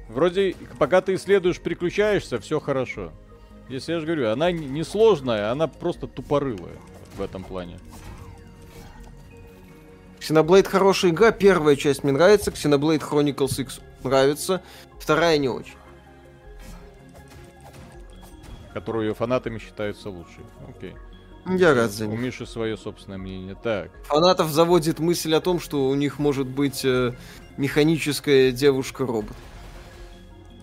вроде, пока ты исследуешь, приключаешься, все хорошо. Если я же говорю, она не сложная, она просто тупорылая в этом плане. Xenoblade хорошая игра, первая часть мне нравится, Xenoblade Chronicles X нравится, вторая не очень. Которую ее фанатами считаются лучшей. Окей. Я рад за У них. Миши свое собственное мнение. Так. Фанатов заводит мысль о том, что у них может быть э, механическая девушка-робот,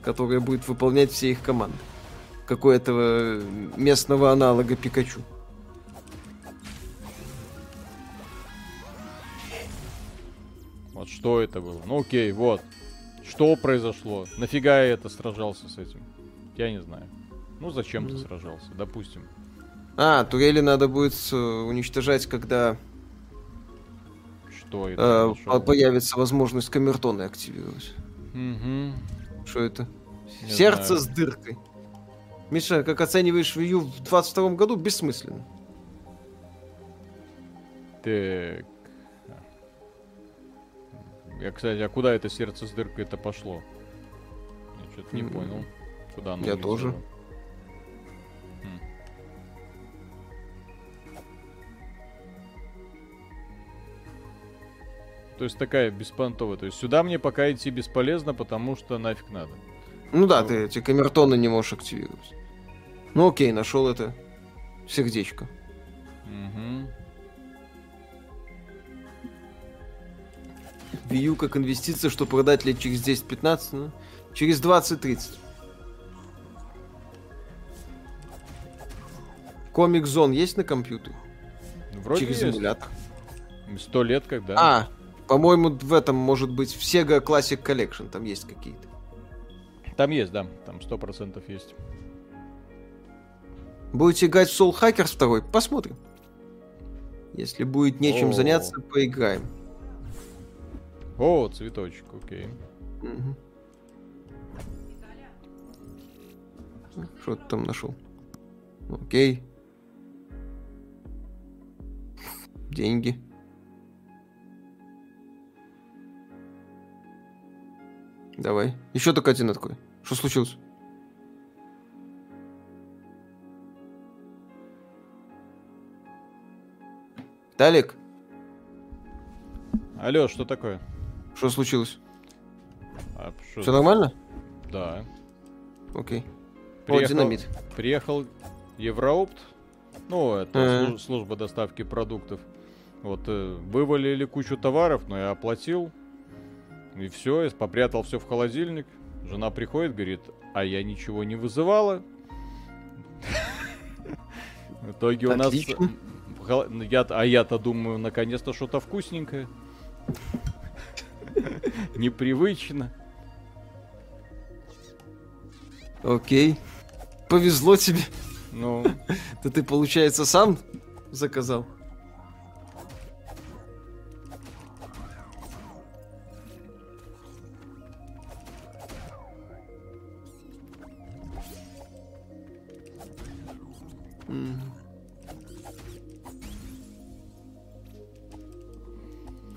которая будет выполнять все их команды. Какое-то э, местного аналога Пикачу. Вот что это было? Ну окей, вот. Что произошло? Нафига я это сражался с этим? Я не знаю. Ну зачем ты Ну. сражался? Допустим. А, турели надо будет э, уничтожать, когда Что это? э, появится возможность камертоны активировать. Мгм. Что это? Не Сердце знаю. с дыркой. Миша, как оцениваешь Wii U в 22 году? Бессмысленно. Так. Я, кстати, а куда это сердце с дыркой это пошло? Я что-то не М, понял. Куда оно я улетело? тоже. То есть такая беспонтовая. То есть сюда мне пока идти бесполезно, потому что нафиг надо. Ну да, Ну. ты эти камертоны не можешь активировать. Ну окей, нашел это сердечко. Мгм. Wii U как инвестиция, что продать лет через 10-15, ну, через 20-30. Комик Зон есть на компьютере? Вроде через есть. эмулятор. Сто лет когда. А, по-моему, в этом может быть в Sega Classic Collection, там есть какие-то. Там есть, да. Там сто процентов есть. Будете играть в Soul Hackers 2? Посмотрим. Если будет нечем О. заняться, поиграем. О, цветочек, окей. Мгм. Что ты там нашел? Окей. Деньги. Давай. Еще только один открой. Что случилось? Талик, Алло, что такое? что случилось? А, шо- Все нормально? Да. Окей. О, Приехал- динамит. Приехал Евроопт, ну, это служ- служба доставки продуктов. Вот, э, вывалили кучу товаров, но я оплатил. И все, я попрятал все в холодильник. Жена приходит, говорит, а я ничего не вызывала. В итоге у нас... Я- А я-то думаю, наконец-то что-то вкусненькое. Непривычно. Окей. Повезло тебе. Ну, Да ты, получается, сам заказал?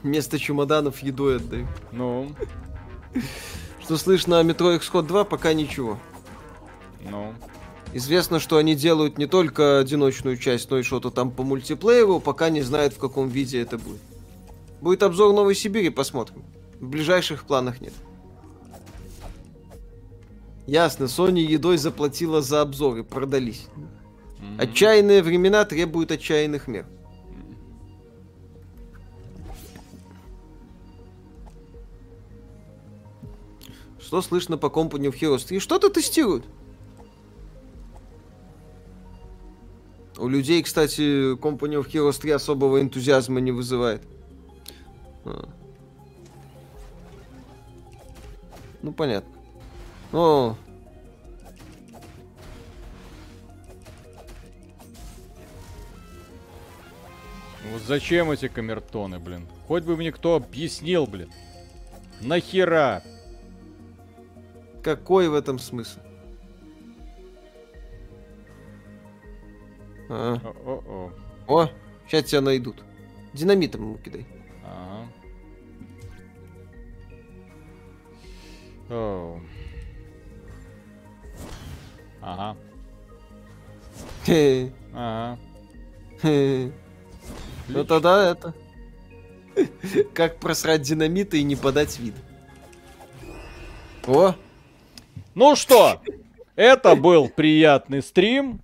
Вместо чемоданов еду отдаю. ну, Что слышно о метро Исход 2, пока ничего. ну. Известно, что они делают не только одиночную часть, но и что-то там по мультиплееру, пока не знают, в каком виде это будет. Будет обзор Новой Сибири, посмотрим. В ближайших планах нет. Ясно, Sony едой заплатила за обзоры, продались. Мгм. Отчаянные времена требуют отчаянных мер. Что слышно по Company of Heroes 3? Что-то тестируют. У людей, кстати, Company of Heroes 3 особого энтузиазма не вызывает. А. Ну, понятно. О, Вот зачем эти камертоны, блин? Хоть бы мне кто объяснил, блин. Нахера? Какой в этом смысл? А. О-о-о. О, сейчас тебя найдут. Динамитом ему кидай. Ага. Оу. Ага. Ага. Ну тогда это. Как просрать динамиты и не подать вид. О, Ну что, это был приятный стрим.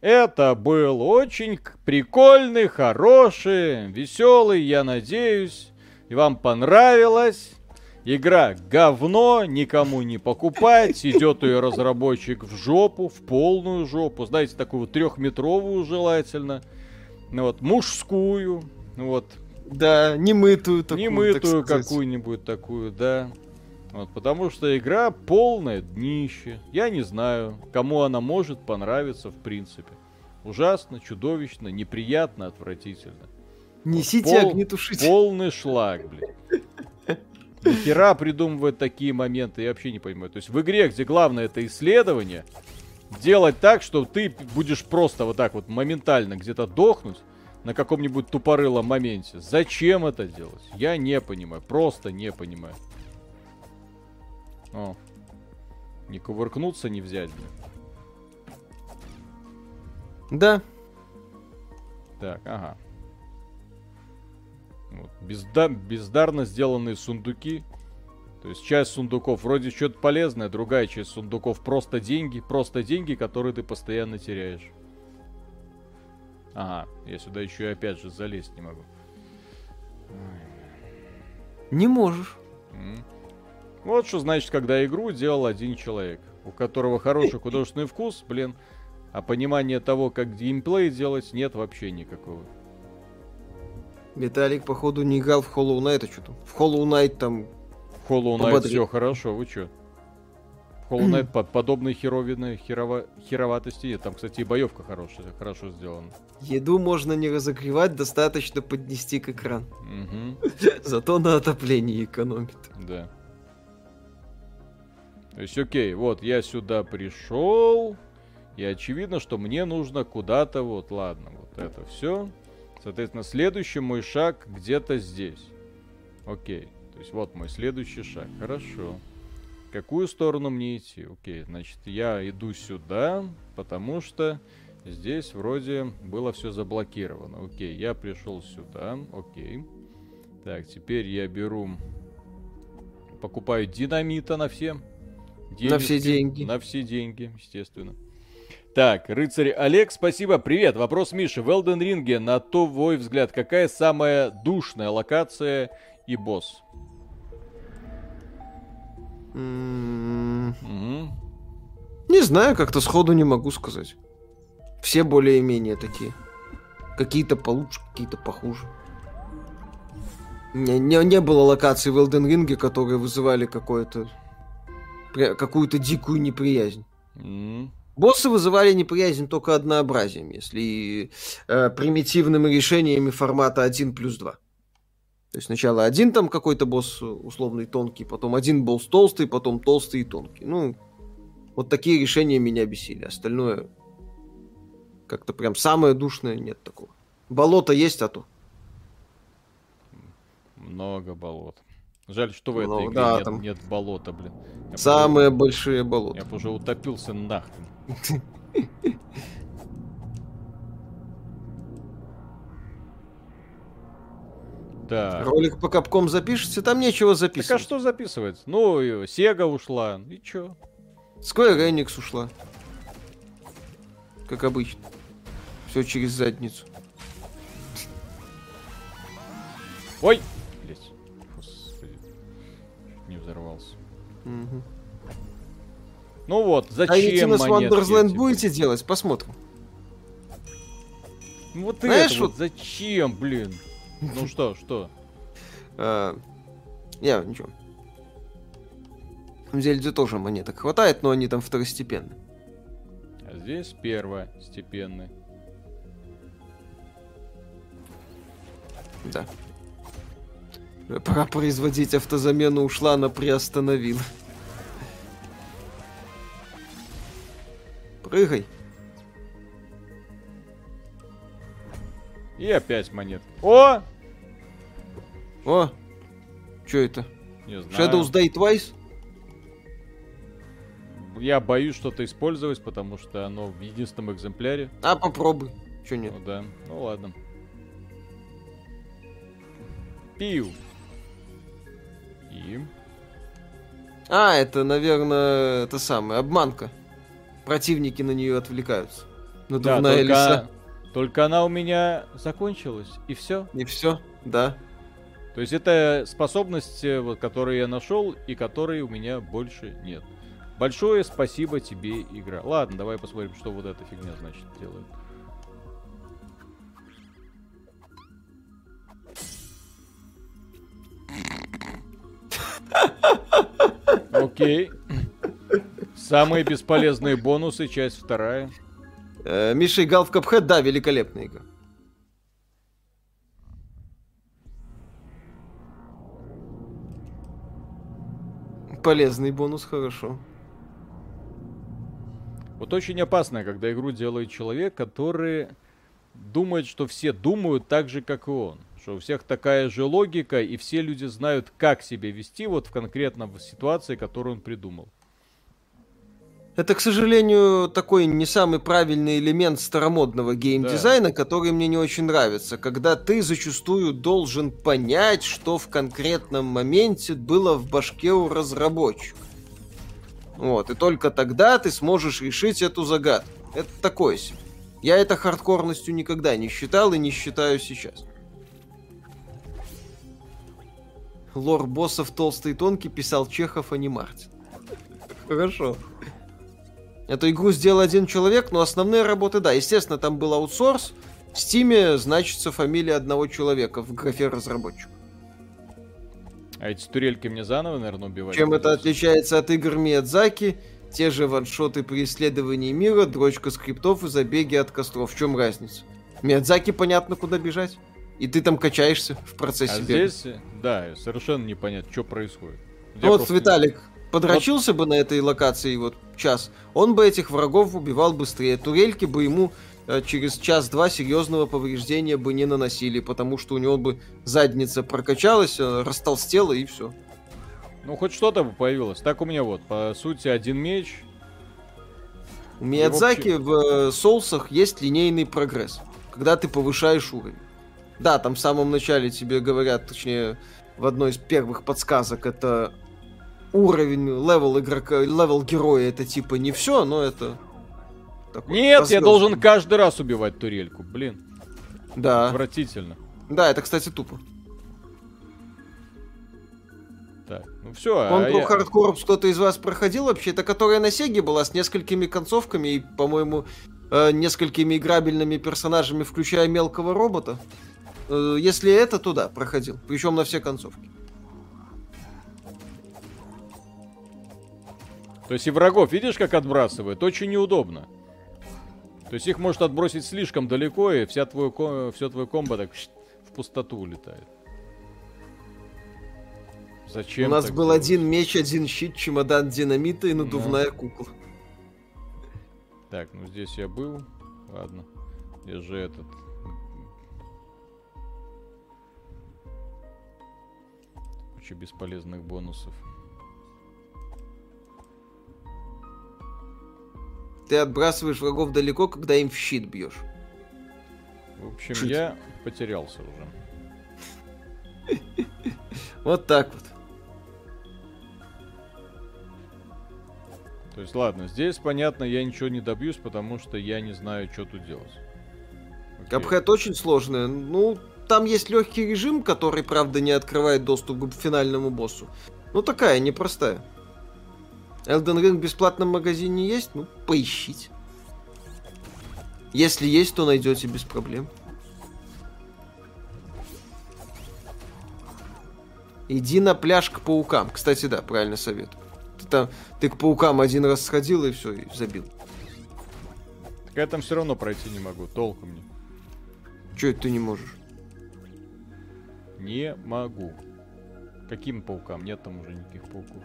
Это был очень прикольный, хороший, веселый, я надеюсь. И вам понравилось. Игра говно, никому не покупать. Идет ее разработчик в жопу, в полную жопу. Знаете, такую вот трехметровую желательно. Ну вот, мужскую. Вот, да, немытую такую. немытую так какую-нибудь такую, да. Вот, потому что игра полное днище. Я не знаю, кому она может понравиться в принципе. Ужасно, чудовищно, неприятно, отвратительно. Несите Пол- огнетушитель. Полный шлак, блин. Нахера придумывают такие моменты, я вообще не понимаю. То есть в игре, где главное это исследование, делать так, что ты будешь просто вот так вот моментально где-то дохнуть на каком-нибудь тупорылом моменте. Зачем это делать? Я не понимаю, просто не понимаю. О, не кувыркнуться, не взять, блин. Да, Так, ага. Вот. Безда- бездарно сделанные сундуки. То есть часть сундуков вроде что-то полезное, другая часть сундуков просто деньги, просто деньги, которые ты постоянно теряешь. Ага, я сюда еще и опять же залезть не могу. не можешь. М. Вот что значит, когда игру делал один человек, у которого хороший художественный вкус, блин, а понимания того, как геймплей делать, нет вообще никакого. Виталик, походу, не играл в Hollow Knight, а что там? В Hollow Knight там... В Hollow Knight Пободрее. все хорошо, вы чё? В Hollow Knight под подобной херовины, херова, хероватости нет. Там, кстати, и боевка хорошая, хорошо сделана. Еду можно не разогревать, достаточно поднести к экрану. Мгм, Зато на отоплении экономит. да. То есть, окей, вот я сюда пришел, и очевидно, что мне нужно куда-то, вот, ладно, вот это все. Соответственно, следующий мой шаг где-то здесь. Окей. То есть вот мой следующий шаг. Хорошо. Какую сторону мне идти? Окей, значит, я иду сюда, потому что здесь вроде было все заблокировано. Окей, я пришел сюда. Окей. Так, теперь я беру... Покупаю динамита на все. Денежки, на все деньги. На все деньги, естественно. Так, рыцарь Олег, спасибо. Привет. Вопрос Миши. В Elden Ring, на твой взгляд, какая самая душная локация и босс? Mm-hmm. Не знаю, как-то сходу не могу сказать. Все более-менее такие. Какие-то получше, какие-то похуже. Не, не, не было локаций в Elden Ring, которые вызывали какое-то какую-то дикую неприязнь. Mm. Боссы вызывали неприязнь только однообразием, если э, примитивными решениями формата 1 плюс 2. То есть сначала один там какой-то босс условный тонкий, потом один босс толстый, потом толстый и тонкий. Ну, вот такие решения меня бесили. Остальное как-то прям самое душное нет такого. Болото есть, а то. Много болот. Жаль, что в этой Много, игре да, нет, там... нет болота, блин. Я Самые бы... большие болота. Я бы уже утопился нахрен. Да. Ролик по капком запишется, там нечего записывать. Так а что записывать? Ну, Сега ушла, и чё? Square Enix ушла. Как обычно. Все через задницу. Ой! Угу. Ну вот, зачем А с Wonderland будете делать? Посмотрим. Ну вот Знаешь, это вот, вот зачем, блин? Ну что, что? А, я, ничего. В Зельде тоже монеток хватает, но они там второстепенные. А здесь первостепенные. Да. Пора производить автозамену ушла, она приостановила. Прыгай. И опять монет. О! О! Что это? Не знаю. Shadows Die Twice? Я боюсь что-то использовать, потому что оно в единственном экземпляре. А, попробуй. Че нет? Ну да. Ну ладно. Пиу. А, это, наверное, это самое, обманка. Противники на нее отвлекаются. Надувная да, только... лиса. Только она у меня закончилась, и все. И все, да. То есть это способность, э, вот, которую я нашел, и которой у меня больше нет. Большое спасибо тебе, игра. Ладно, давай посмотрим, что вот эта фигня значит делает. Окей. Самые бесполезные бонусы, часть вторая. Э, Миша играл в Капхэт, да, великолепная игра. Полезный бонус, хорошо. Вот очень опасно, когда игру делает человек, который думает, что все думают так же, как и он. Что у всех такая же логика, и все люди знают, как себя вести вот в конкретном ситуации, которую он придумал. Это, к сожалению, такой не самый правильный элемент старомодного геймдизайна, да. который мне не очень нравится, когда ты зачастую должен понять, что в конкретном моменте было в башке у разработчика. Вот, и только тогда ты сможешь решить эту загадку. Это такое себе. Я это хардкорностью никогда не считал и не считаю сейчас. Лор боссов толстый и тонкий писал Чехов, а не Мартин. Хорошо. Эту игру сделал один человек, но основные работы, да, естественно, там был аутсорс. В Стиме значится фамилия одного человека в графе разработчик. А эти турельки мне заново, наверное, убивать? Чем это отличается от игр Миядзаки? Те же ваншоты при исследовании мира, дрочка скриптов и забеги от костров. В чем разница? Миядзаки понятно, куда бежать. И ты там качаешься в процессе а бега. здесь, да, совершенно непонятно, что происходит. Ну вот, просто... Виталик, подрочился вот... бы на этой локации вот час, он бы этих врагов убивал быстрее. Турельки бы ему э, через час-два серьезного повреждения бы не наносили, потому что у него бы задница прокачалась, э, растолстела и все. Ну, хоть что-то бы появилось. Так у меня вот, по сути, один меч. У Миядзаки в э, соусах есть линейный прогресс, когда ты повышаешь уровень. Да, там в самом начале тебе говорят, точнее, в одной из первых подсказок, это уровень, level игрока, level героя, это типа не все, но это... такой Нет, я должен каждый раз убивать турельку, блин. Да. Отвратительно. Да, это, кстати, тупо. Так, ну все. Он а про я... Кто-то из вас проходил вообще? Это которая на Сеге была с несколькими концовками и, по-моему, э, несколькими играбельными персонажами, включая мелкого робота. Э, если это, то да, проходил. Причем на все концовки. То есть и врагов, видишь, как отбрасывает? Очень неудобно. То есть их может отбросить слишком далеко, и вся твой, все твое комбо так в пустоту улетает. Зачем? У нас был делать? один меч, один щит, чемодан динамита и надувная ну. кукла. Так, ну здесь я был. Ладно. Где же этот? Куча бесполезных бонусов. Ты отбрасываешь врагов далеко, когда им в щит бьешь. В общем, Чуть. я потерялся уже. Вот так вот. То есть, ладно, здесь, понятно, я ничего не добьюсь, потому что я не знаю, что тут делать. Капхэт очень сложный. Ну, там есть легкий режим, который, правда, не открывает доступ к финальному боссу. Ну, такая, непростая. Elden Ring в бесплатном магазине есть? Ну, поищите. Если есть, то найдете без проблем. Иди на пляж к паукам. Кстати, да, правильно совет. Ты, там, ты к паукам один раз сходил и все, и забил. Так я там все равно пройти не могу, толком не. Че это ты не можешь? Не могу. Каким паукам? Нет там уже никаких пауков.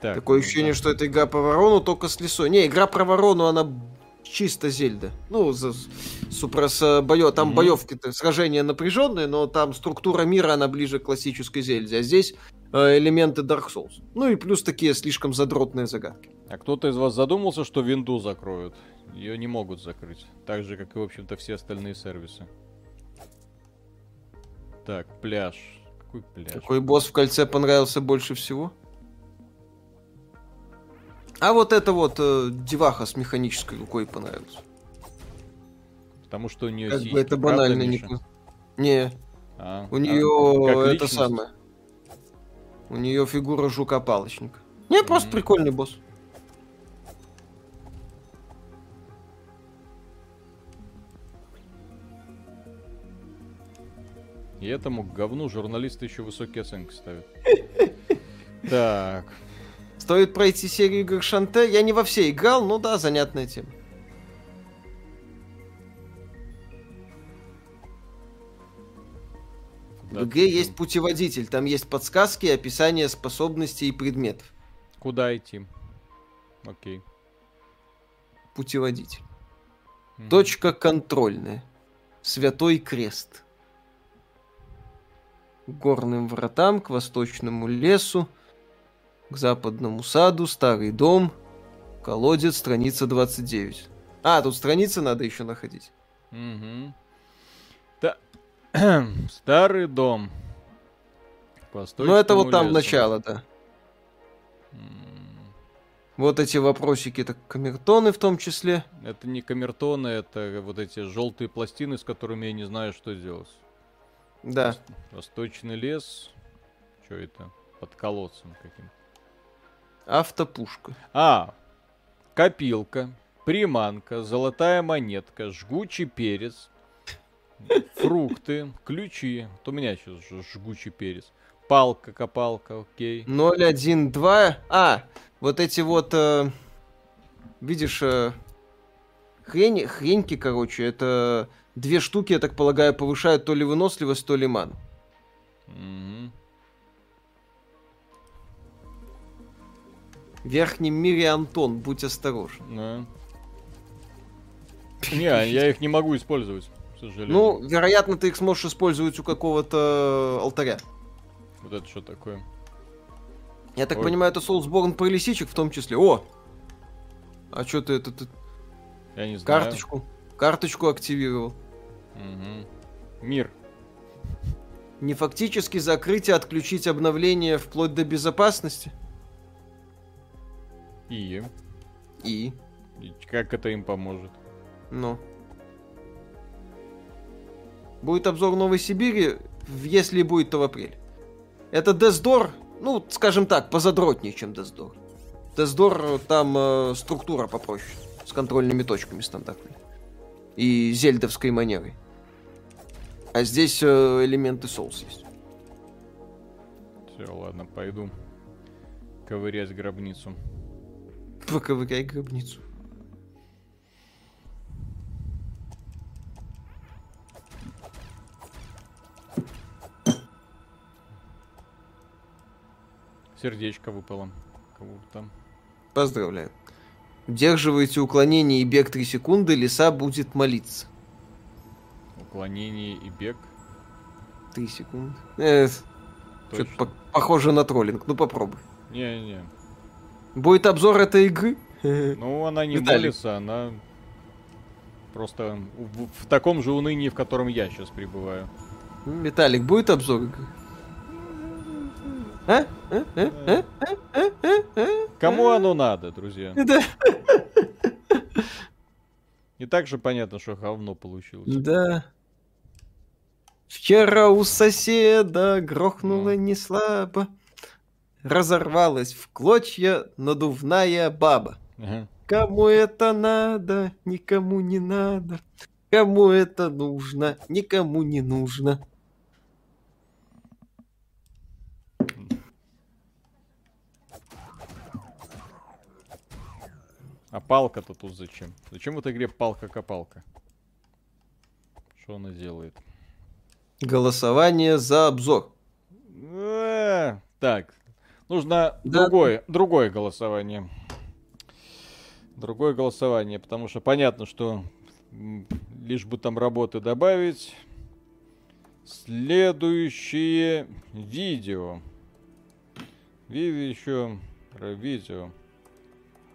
Так, Такое ну, ощущение, да. что это игра по ворону, только с лесой. Не, игра про ворону, она чисто Зельда. Ну, за, супра с боё, там mm-hmm. боевки сражения напряженные, но там структура мира, она ближе к классической Зельде. А здесь э, элементы Dark Souls. Ну и плюс такие слишком задротные загадки. А кто-то из вас задумался, что винду закроют? Ее не могут закрыть. Так же, как и, в общем-то, все остальные сервисы. Так, пляж. Какой пляж? Какой босс в кольце понравился больше всего? А вот это вот э, деваха с механической рукой понравилась. Потому что у нее как бы это банально не... Не. А, у нее а, это самое. У нее фигура жука-палочника. Не, mm-hmm. просто прикольный босс. И этому говну журналисты еще высокие оценки ставят. Так. Стоит пройти серию игр Шанте. Я не во все играл, но да, занятная тема. В игре есть путеводитель, там есть подсказки, описание способностей и предметов. Куда идти? Окей. Путеводитель. Mm-hmm. Точка контрольная. Святой крест. К горным вратам, к восточному лесу, к западному саду, старый дом, колодец, страница 29. А, тут страницы надо еще находить. Угу. Старый дом. Ну, это вот там лесу. начало, да. Вот эти вопросики, это камертоны в том числе. Это не камертоны, это вот эти желтые пластины, с которыми я не знаю, что делать. Да. Восточный лес. Что это? Под колодцем каким-то. Автопушка. А, копилка, приманка, золотая монетка, жгучий перец, фрукты, ключи, то у меня сейчас жгучий перец, палка, копалка, окей. 0, 1, 2, а, вот эти вот, э, видишь, э, хрень, хреньки, короче, это две штуки, я так полагаю, повышают то ли выносливость, то ли ман. Угу. В верхнем мире Антон, будь осторожен. Да. Не, я их не могу использовать сожалению. Ну, вероятно, ты их сможешь использовать у какого-то алтаря. Вот это что такое? Я так Ой. понимаю, это Soulsborne про лисичек в том числе. О! А что ты это ты Я не знаю. карточку? Карточку активировал. Мгм. Мир. Не фактически закрыть и отключить обновление вплоть до безопасности. И? И, И как это им поможет? ну. Будет обзор Новой Сибири, если будет, то в апреле. Это Дездор, ну, скажем так, позадротнее, чем Дездор. Дездор, там э, структура попроще, с контрольными точками стандартными. И зельдовской манерой. А здесь э, элементы соус есть. Все, ладно, пойду ковырять гробницу. Поковыряй гробницу. Сердечко выпало. Кого там? Поздравляю. Удерживайте уклонение и бег 3 секунды, лиса будет молиться. Уклонение и бег. 3 секунды. Э, что-то по- похоже на троллинг. Ну попробуй. Не-не. Будет обзор этой игры? Ну, она не молится, она просто в, в таком же унынии, в котором я сейчас пребываю. Виталик, будет обзор игры? А? А? А? А? Кому оно надо, друзья? Да. И так же понятно, что говно получилось. Да. Вчера у соседа грохнуло не слабо. Разорвалась в клочья надувная баба. Ага. Кому это надо, никому не надо. Кому это нужно, никому не нужно. А палка-то тут зачем? Зачем в этой игре палка-копалка? Что она делает? Голосование за обзор. Э, Так, нужно Да. другое, другое голосование. Другое голосование, потому что понятно, что лишь бы там работы добавить. Следующее видео. Видео еще про видео.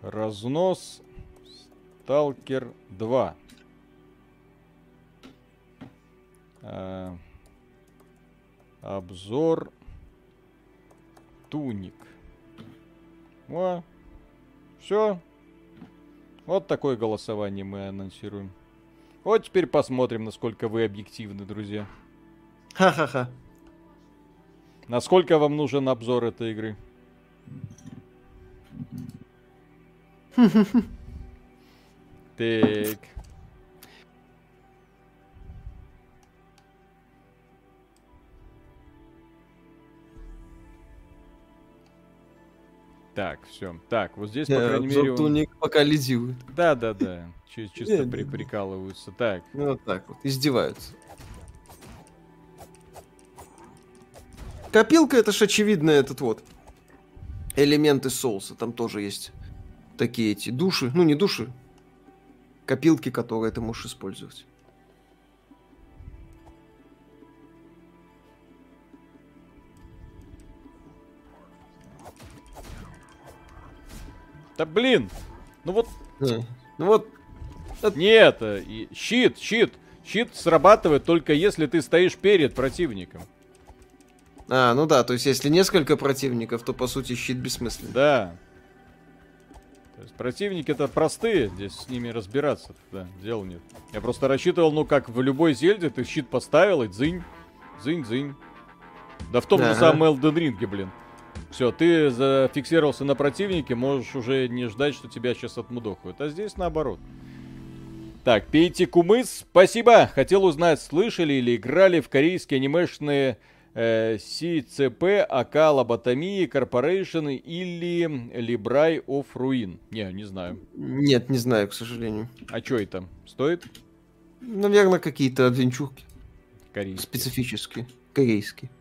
Разнос Сталкер 2. А, обзор туник. О, все. Вот такое голосование мы анонсируем. Вот теперь посмотрим, насколько вы объективны, друзья. Ха-ха-ха. Насколько вам нужен обзор этой игры? Так. Так, все. Так, вот здесь, по Э, крайней мере... он- пока лизирует. Да, да, да. Чи- Чисто Не, при- прикалываются. Так. Ну, вот так вот, издеваются. Копилка это ж очевидно этот вот. Элементы соуса. Там тоже есть такие эти души. Ну, не души. Копилки, которые ты можешь использовать. Да блин! Ну вот Э, Ну вот, Нет, э, и- щит, щит. Щит срабатывает только если ты стоишь перед противником. а, ну да, то есть если несколько противников, то по сути щит бессмысленный. Да. То есть противники это простые, здесь с ними разбираться, да, дел нет. Я просто рассчитывал, ну как в любой зельде, ты щит поставил и дзынь, дзынь, дзынь. Да в том же самом Elden Ring, блин. Все, ты зафиксировался на противнике, можешь уже не ждать, что тебя сейчас отмудохают. А здесь наоборот. Так, пейте кумыс, спасибо. Хотел узнать, слышали или играли в корейские анимешные CCP, АК, Лоботомии, Корпорейшн или Librai of Ruin? Не, не знаю. Нет, не знаю, к сожалению. А что это? Стоит? Наверное, какие-то адвенчурки Корейский. специфические. Корейские.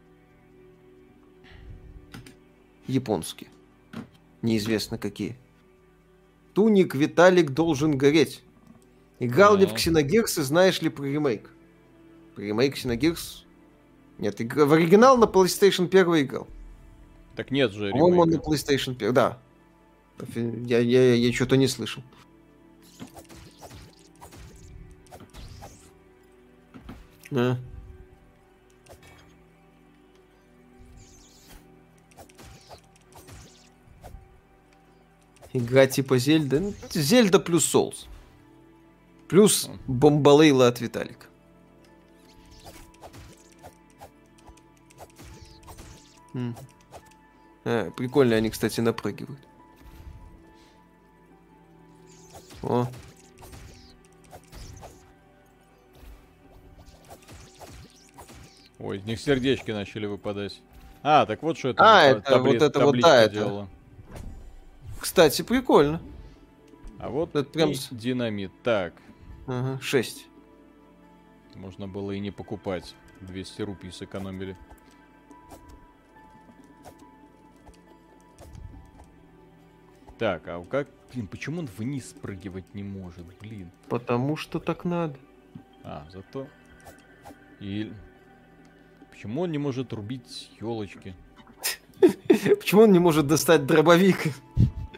Японские. Неизвестно какие. Туник Виталик должен гореть. Играл ли в. Xenogears и знаешь ли про ремейк? Про ремейк Xenogears? Нет, в оригинал на PlayStation 1 играл. Так нет же По-моему, он на. PlayStation 1, да. Я, я, я что-то не слышал. А. Игра типа Зельда. Ну, Зельда плюс Souls. Плюс бомбалейла от Виталика. М. А, прикольно они, кстати, напрыгивают. О, Ой, из них сердечки начали выпадать. А, так вот что это. А, это табли- вот это вот, да, это. делала. кстати, прикольно. А вот Это прям динамит. Так, Ага, 6. можно было и не покупать. 200 рупий сэкономили. Так, а как... Блин, почему он вниз спрыгивать не может? Блин. Потому что так надо. А, зато... И... Почему он не может рубить елочки? Почему он не может достать дробовик?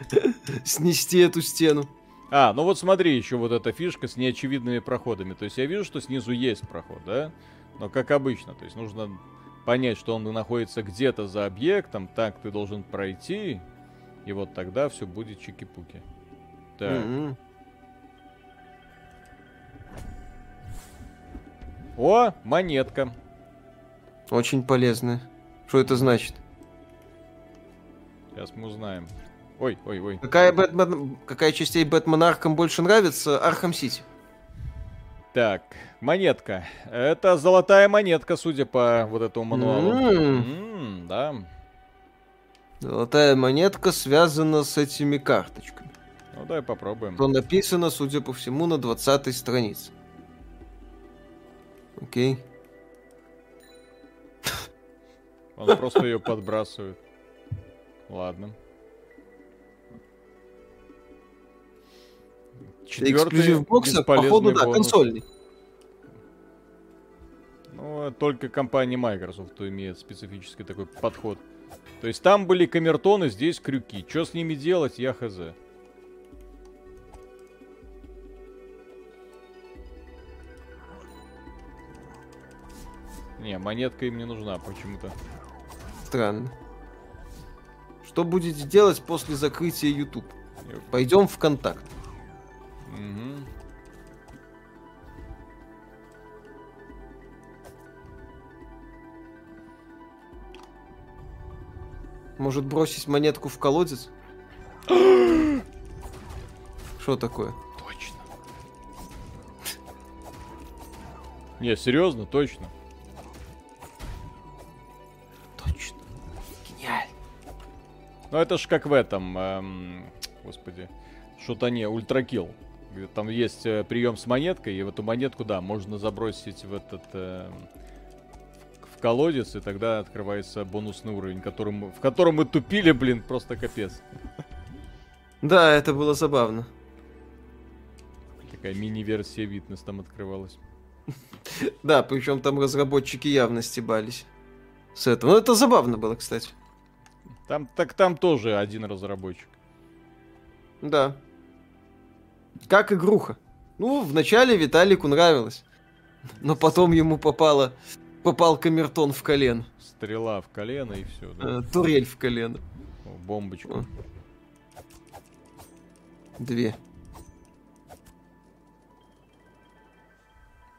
Снести эту стену. А, ну вот смотри, еще вот эта фишка с неочевидными проходами. То есть я вижу, что снизу есть проход, да? Но как обычно, то есть нужно понять, что он находится где-то за объектом, так ты должен пройти, и вот тогда все будет чики-пуки. Так, М-м. о, монетка. Очень полезно. Что это значит? Сейчас мы узнаем. Ой, ой, ой. Какая, Бэтмен... Какая частей Бэтмена Arkham больше нравится? Архам Сити. Так, монетка. Это золотая монетка, судя по вот этому мануалу. М. М, да. Золотая монетка связана с этими карточками. Ну давай попробуем. Что написано, судя по всему, на 20 странице. Окей. Он просто ее подбрасывает. Ладно. Эксклюзив бокса, походу, да, бонус. консольный. Ну, только компания Microsoft имеет специфический такой подход. То есть там были камертоны, здесь крюки. Что с ними делать, я хз. Не, монетка им не нужна почему-то. Странно. Что будете делать после закрытия YouTube? Пойдем в контакт. Мгм. Может бросить монетку в колодец? Что такое? Точно. Не, серьезно, точно. Точно. Гениально. Ну это ж как в этом, эм, господи, что-то не, ультракил. Где Там есть э, прием с монеткой, и в эту монетку, да, можно забросить в этот в колодец, и тогда открывается бонусный уровень, которым, в котором мы тупили, блин, просто капец. Да, это было забавно. Такая мини-версия Витнес там открывалась. Да, причем там разработчики явно стебались. С этого. Ну, это забавно было, кстати. Там, так там тоже один разработчик. Да. Как игруха. Ну, вначале Виталику нравилось. Но потом ему попало... Попал камертон в колено. Стрела в колено и все, да. Э, турель в колено. О, бомбочку. О. Две.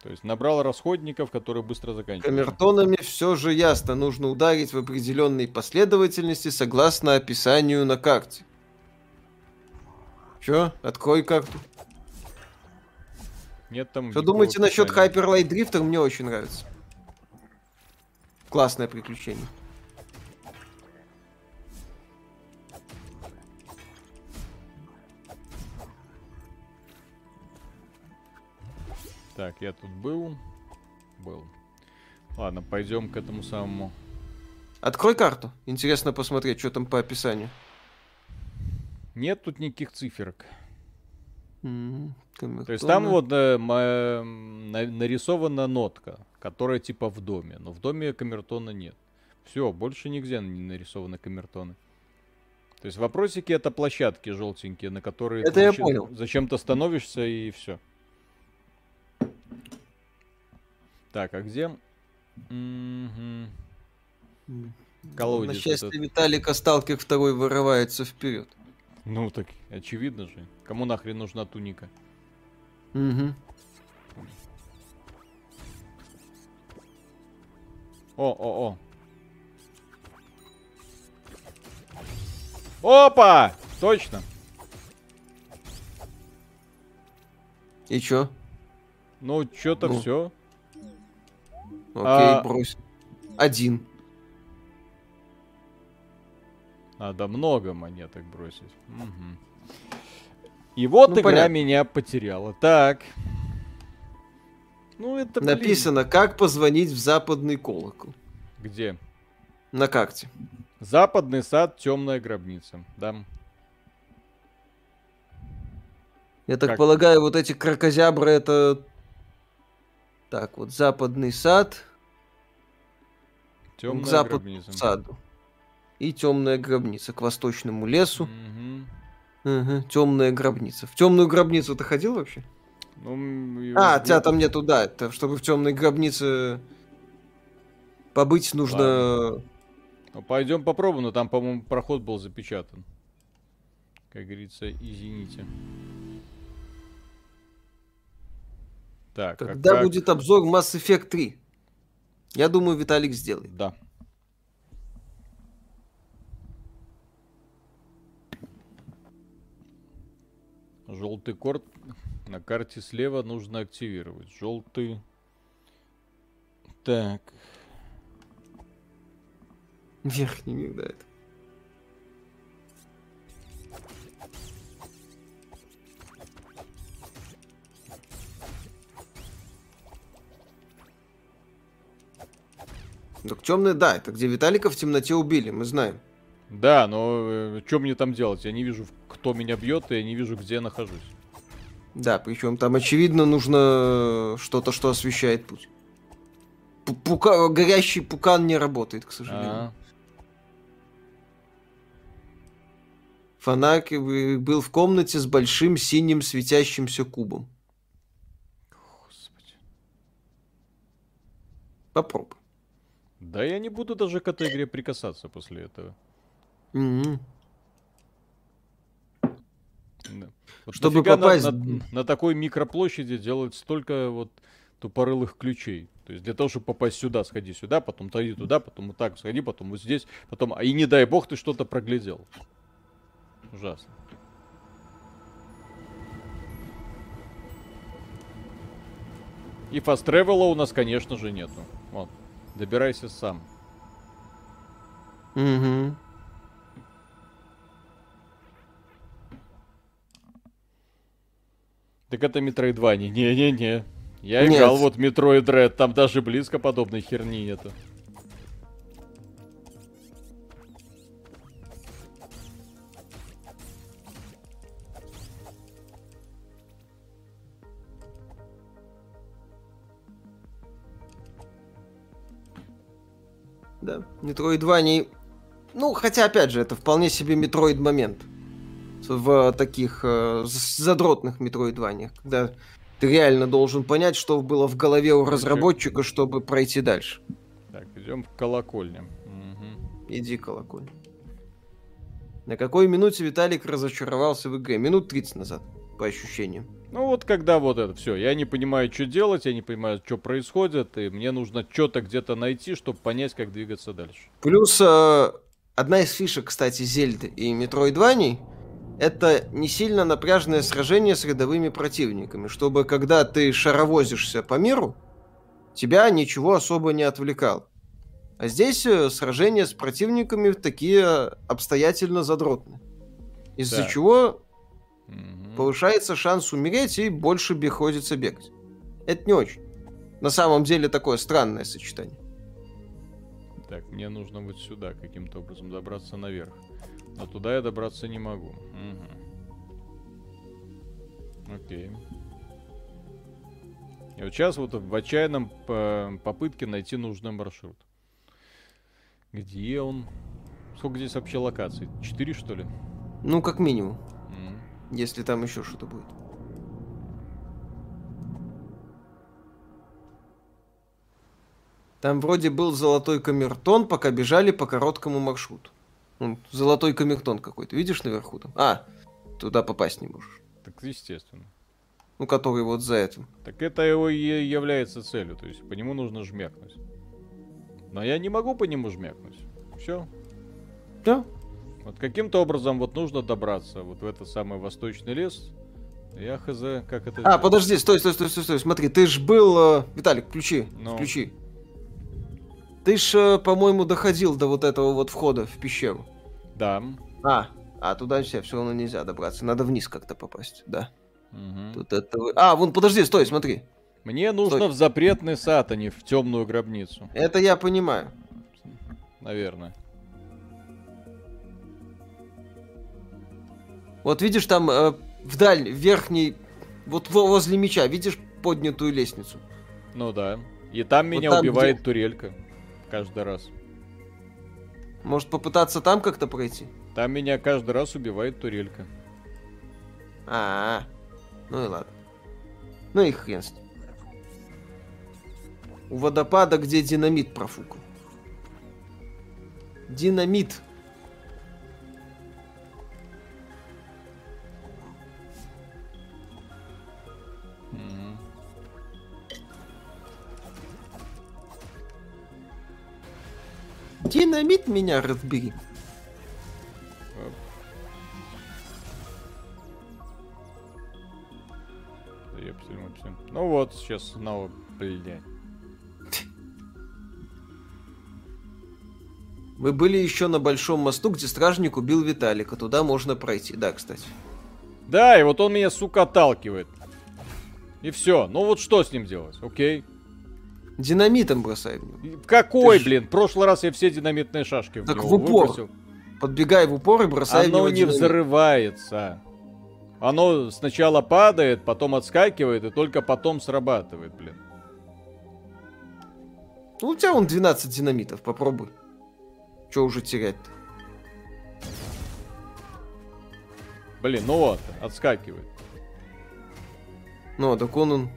То есть набрал расходников, которые быстро заканчиваются. Камертонами все же ясно. Нужно ударить в определенной последовательности согласно описанию на карте. Чё? Открой карту. Нет там Что думаете насчет описания. Hyper Light Drifter? Мне очень нравится. Классное приключение. Так, я тут был. Был. Ладно, пойдем к этому самому. Открой карту. Интересно посмотреть, что там по описанию. Нет тут никаких циферок. М, То есть там вот э, на- нарисована нотка, которая типа в доме, но в доме камертона нет. Все, больше нигде не нарисованы камертоны. То есть вопросики это площадки желтенькие, на которые Это ты я зачем- понял. зачем-то становишься и все. Так, а где? М. Колодец На этот. счастье Виталика Сталкер второй вырывается вперед. Ну так очевидно же. Кому нахрен нужна туника? Мгм. О, о, о. Опа! Точно. И чё? Ну, что-то Ну. все. Окей, А- брось. Один. Надо много монеток бросить. Мгм. И вот Ну, игра понятно. меня потеряла. Так. Ну, это, блин, Написано, как позвонить в западный колокол. Где? На карте. Западный сад, темная гробница. Да. Я так Как? полагаю, вот эти кракозябры это... Так, вот западный сад Темная к западу гробница. саду. И темная гробница к восточному лесу. Мгм. темная гробница. В темную гробницу ты ходил вообще? Ну, А, тебя там нету, да. Чтобы в темной гробнице побыть, нужно... Ну, пойдем попробуем, но там, по-моему, проход был запечатан. Как говорится, извините. Так, а Когда как- будет обзор Mass Effect 3? Я думаю, Виталик сделает. Да. Желтый корт на карте слева нужно активировать. Желтый. Так. Верхний мир, да, это. Так темный, да, это где Виталика в темноте убили, мы знаем. Да, но что мне там делать? Я не вижу, кто меня бьет, и я не вижу, где я нахожусь. Да, причем там очевидно нужно что-то, что освещает путь. Пу- пука- Горящий пукан не работает, к сожалению. А, Фонарь был в комнате с большим синим светящимся кубом. господи. Попробуй. Да я не буду даже к этой игре прикасаться после этого. Мгм. Да. Вот Чтобы нафига на- попасть- на, на такой микроплощади делать столько вот тупорылых ключей. То есть для того, чтобы попасть сюда, сходи сюда, потом сходи туда, потом вот так сходи, потом вот здесь, потом... А и не дай бог ты что-то проглядел. Ужасно. И фаст тревела у нас, конечно же, нету. Вот. Добирайся сам. Мгм. Так это Метроидвания. Не-не-не. Я Нет. играл вот Metroid Dread, там даже близко подобной херни нету. Да. Metroid 2 не... Ну, хотя, опять же, это вполне себе Metroid момент. В таких э, задротных Metroidваниях, когда ты реально должен понять, что было в голове у разработчика, чтобы пройти дальше. Так, идем в колокольню. Мгм. Иди, колоколь. На какой минуте Виталик разочаровался в игре? Минут 30 назад, по ощущениям. Ну вот когда вот это все, я не понимаю, что делать, я не понимаю, что происходит, и мне нужно что-то где-то найти, чтобы понять, как двигаться дальше. Плюс э, одна из фишек, кстати, Зельды и Метроидваний это не сильно напряжное сражение с рядовыми противниками, чтобы когда ты шаровозишься по миру, тебя ничего особо не отвлекало. А здесь э, сражения с противниками такие обстоятельно задротные. Из-за Так. чего Мгм. повышается шанс умереть и больше приходится бегать. Это не очень. На самом деле такое странное сочетание. Так, мне нужно вот сюда каким-то образом добраться наверх. А туда я добраться не могу. Угу. Окей. И вот сейчас вот в отчаянном попытке найти нужный маршрут. Где он? Сколько здесь вообще локаций? Четыре, что ли? Ну, как минимум. Mm. Если там еще что-то будет. Там вроде был золотой камертон, пока бежали по короткому маршруту. Ну, золотой камертон какой-то, видишь наверху там? А, туда попасть не можешь. Так естественно. Ну, который вот за этим. Так это его и является целью, то есть по нему нужно жмякнуть. Но я не могу по нему жмякнуть. Все. Да. Вот каким-то образом вот нужно добраться вот в этот самый восточный лес. Я хз, как это... А, подожди, стой, стой, стой, стой, стой, смотри, ты ж был... Э, Виталик, включи, Но... включи. Ты ж, э, по-моему, доходил до вот этого вот входа в пещеру. Да. А, а туда все, все равно нельзя добраться. Надо вниз как-то попасть, да. Угу. Тут это... А, вон, подожди, стой, смотри. Мне нужно стой. в запретный сад, а не в темную гробницу. Это я понимаю. Наверное. Вот видишь там э, вдаль, верхний, вот возле меча, видишь поднятую лестницу? Ну да. И там меня там, убивает где... турелька. Каждый раз. Может попытаться там как-то пройти? Там меня каждый раз убивает турелька. А, -а, -а. ну и ладно. Ну и хрен с ним. У водопада, где динамит профукал. Динамит. Динамит меня разбери. Ну вот, сейчас снова, блядь. Вы были еще на Большом мосту, где стражник убил Виталика. Туда можно пройти. Да, кстати. Да, и вот он меня, сука, отталкивает. И все. Ну вот что с ним делать? Окей. Динамитом бросай. Какой, Ты блин? В прошлый раз я все динамитные шашки Так в упор. Выбросил. Подбегай в упор и бросай Оно в него не динамит. взрывается. Оно сначала падает, потом отскакивает и только потом срабатывает, блин. Ну, у тебя он 12 динамитов, попробуй. Че уже терять-то? Блин, ну вот, отскакивает. Ну, так он, он...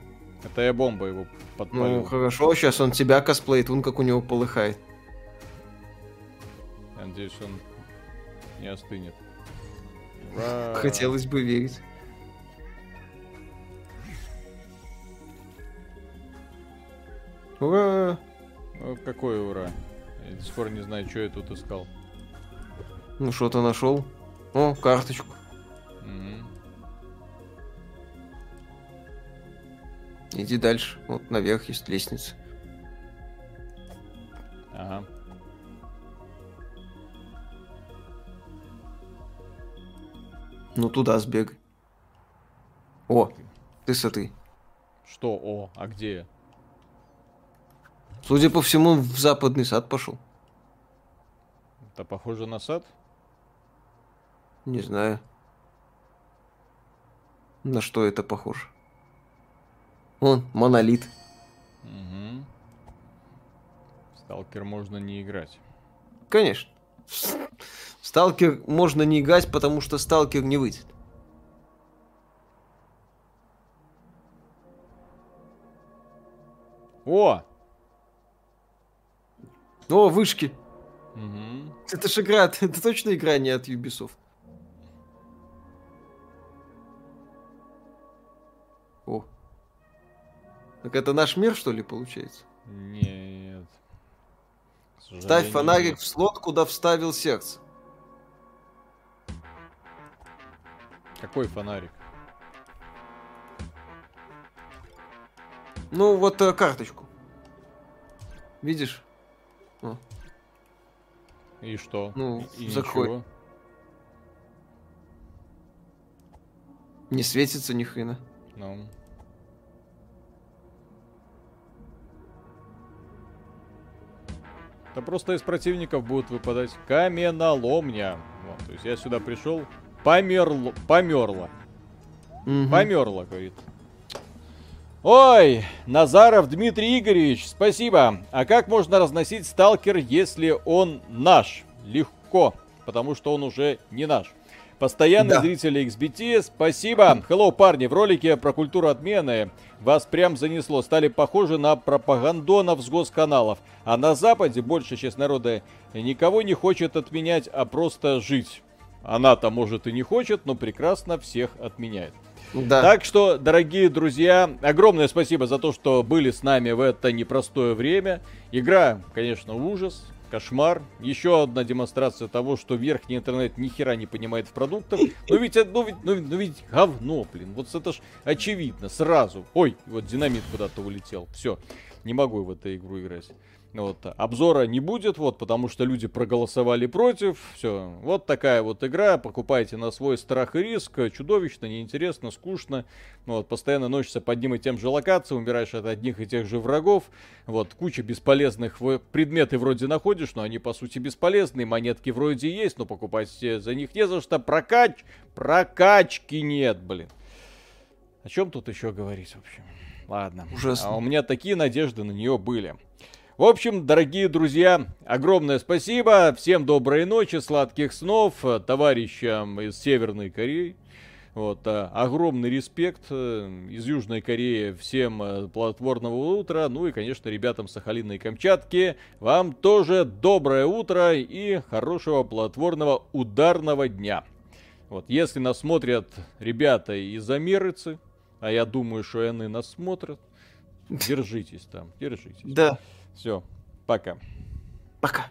Это я бомба его подпалил. Ну, хорошо, сейчас он тебя косплеит, вон как у него полыхает. Я надеюсь, он не остынет. Ура! Хотелось бы верить. Ура! Ну, какой ура? Я до сих пор не знаю, что я тут искал. Ну, что-то нашел. О, карточку. Иди дальше. Вот наверх есть лестница. Ага. Ну туда сбегай. О, ты смотри. Что о? А где? Судя по всему, в западный сад пошел. Это похоже на сад? Не знаю. На что это похоже? Он, монолит. Угу. Сталкер можно не играть. Конечно. Сталкер можно не играть, потому что сталкер не выйдет. О! О, вышки. Угу. Это же игра, это точно игра не от Ubisoft. Так это наш мир, что ли, получается? Нет. Ставь фонарик в слот, куда вставил сердце. Какой фонарик? Ну, вот э, карточку. Видишь? О. И что? Ну, и закрой. Ничего. Не светится ни хрена. Ну. Да просто из противников будут выпадать каменоломня. Вот, то есть я сюда пришел, померло, померло. Угу. Померло, говорит. Ой, Назаров Дмитрий Игоревич, спасибо. А как можно разносить сталкер, если он наш? Легко, потому что он уже не наш. Постоянные да. зрители XBT, спасибо. Hello, парни, в ролике про культуру отмены вас прям занесло. Стали похожи на пропагандонов с госканалов. А на Западе больше часть народа никого не хочет отменять, а просто жить. Она-то, может, и не хочет, но прекрасно всех отменяет. Да. Так что, дорогие друзья, огромное спасибо за то, что были с нами в это непростое время. Игра, конечно, ужас кошмар. Еще одна демонстрация того, что верхний интернет ни хера не понимает в продуктах. Ну ведь, ну ведь, ну, ну ведь говно, блин. Вот это ж очевидно, сразу. Ой, вот динамит куда-то улетел. Все, не могу в эту игру играть. Вот, обзора не будет, вот, потому что люди проголосовали против. Все, вот такая вот игра. Покупайте на свой страх и риск. Чудовищно, неинтересно, скучно. Вот, постоянно носишься под одним и тем же локациям, умираешь от одних и тех же врагов. Вот, куча бесполезных предметы вроде находишь, но они по сути бесполезные. Монетки вроде есть, но покупать за них не за что. Прокач, прокачки нет, блин. О чем тут еще говорить, в общем? Ладно. Ужасно. А у меня такие надежды на нее были. В общем, дорогие друзья, огромное спасибо. Всем доброй ночи, сладких снов товарищам из Северной Кореи. Вот, а, огромный респект э, из Южной Кореи всем э, плодотворного утра. Ну и, конечно, ребятам Сахалина и Камчатки. Вам тоже доброе утро и хорошего плодотворного ударного дня. Вот, если нас смотрят ребята из Америцы, а я думаю, что они нас смотрят, держитесь там, держитесь. Да. Все, пока. Пока.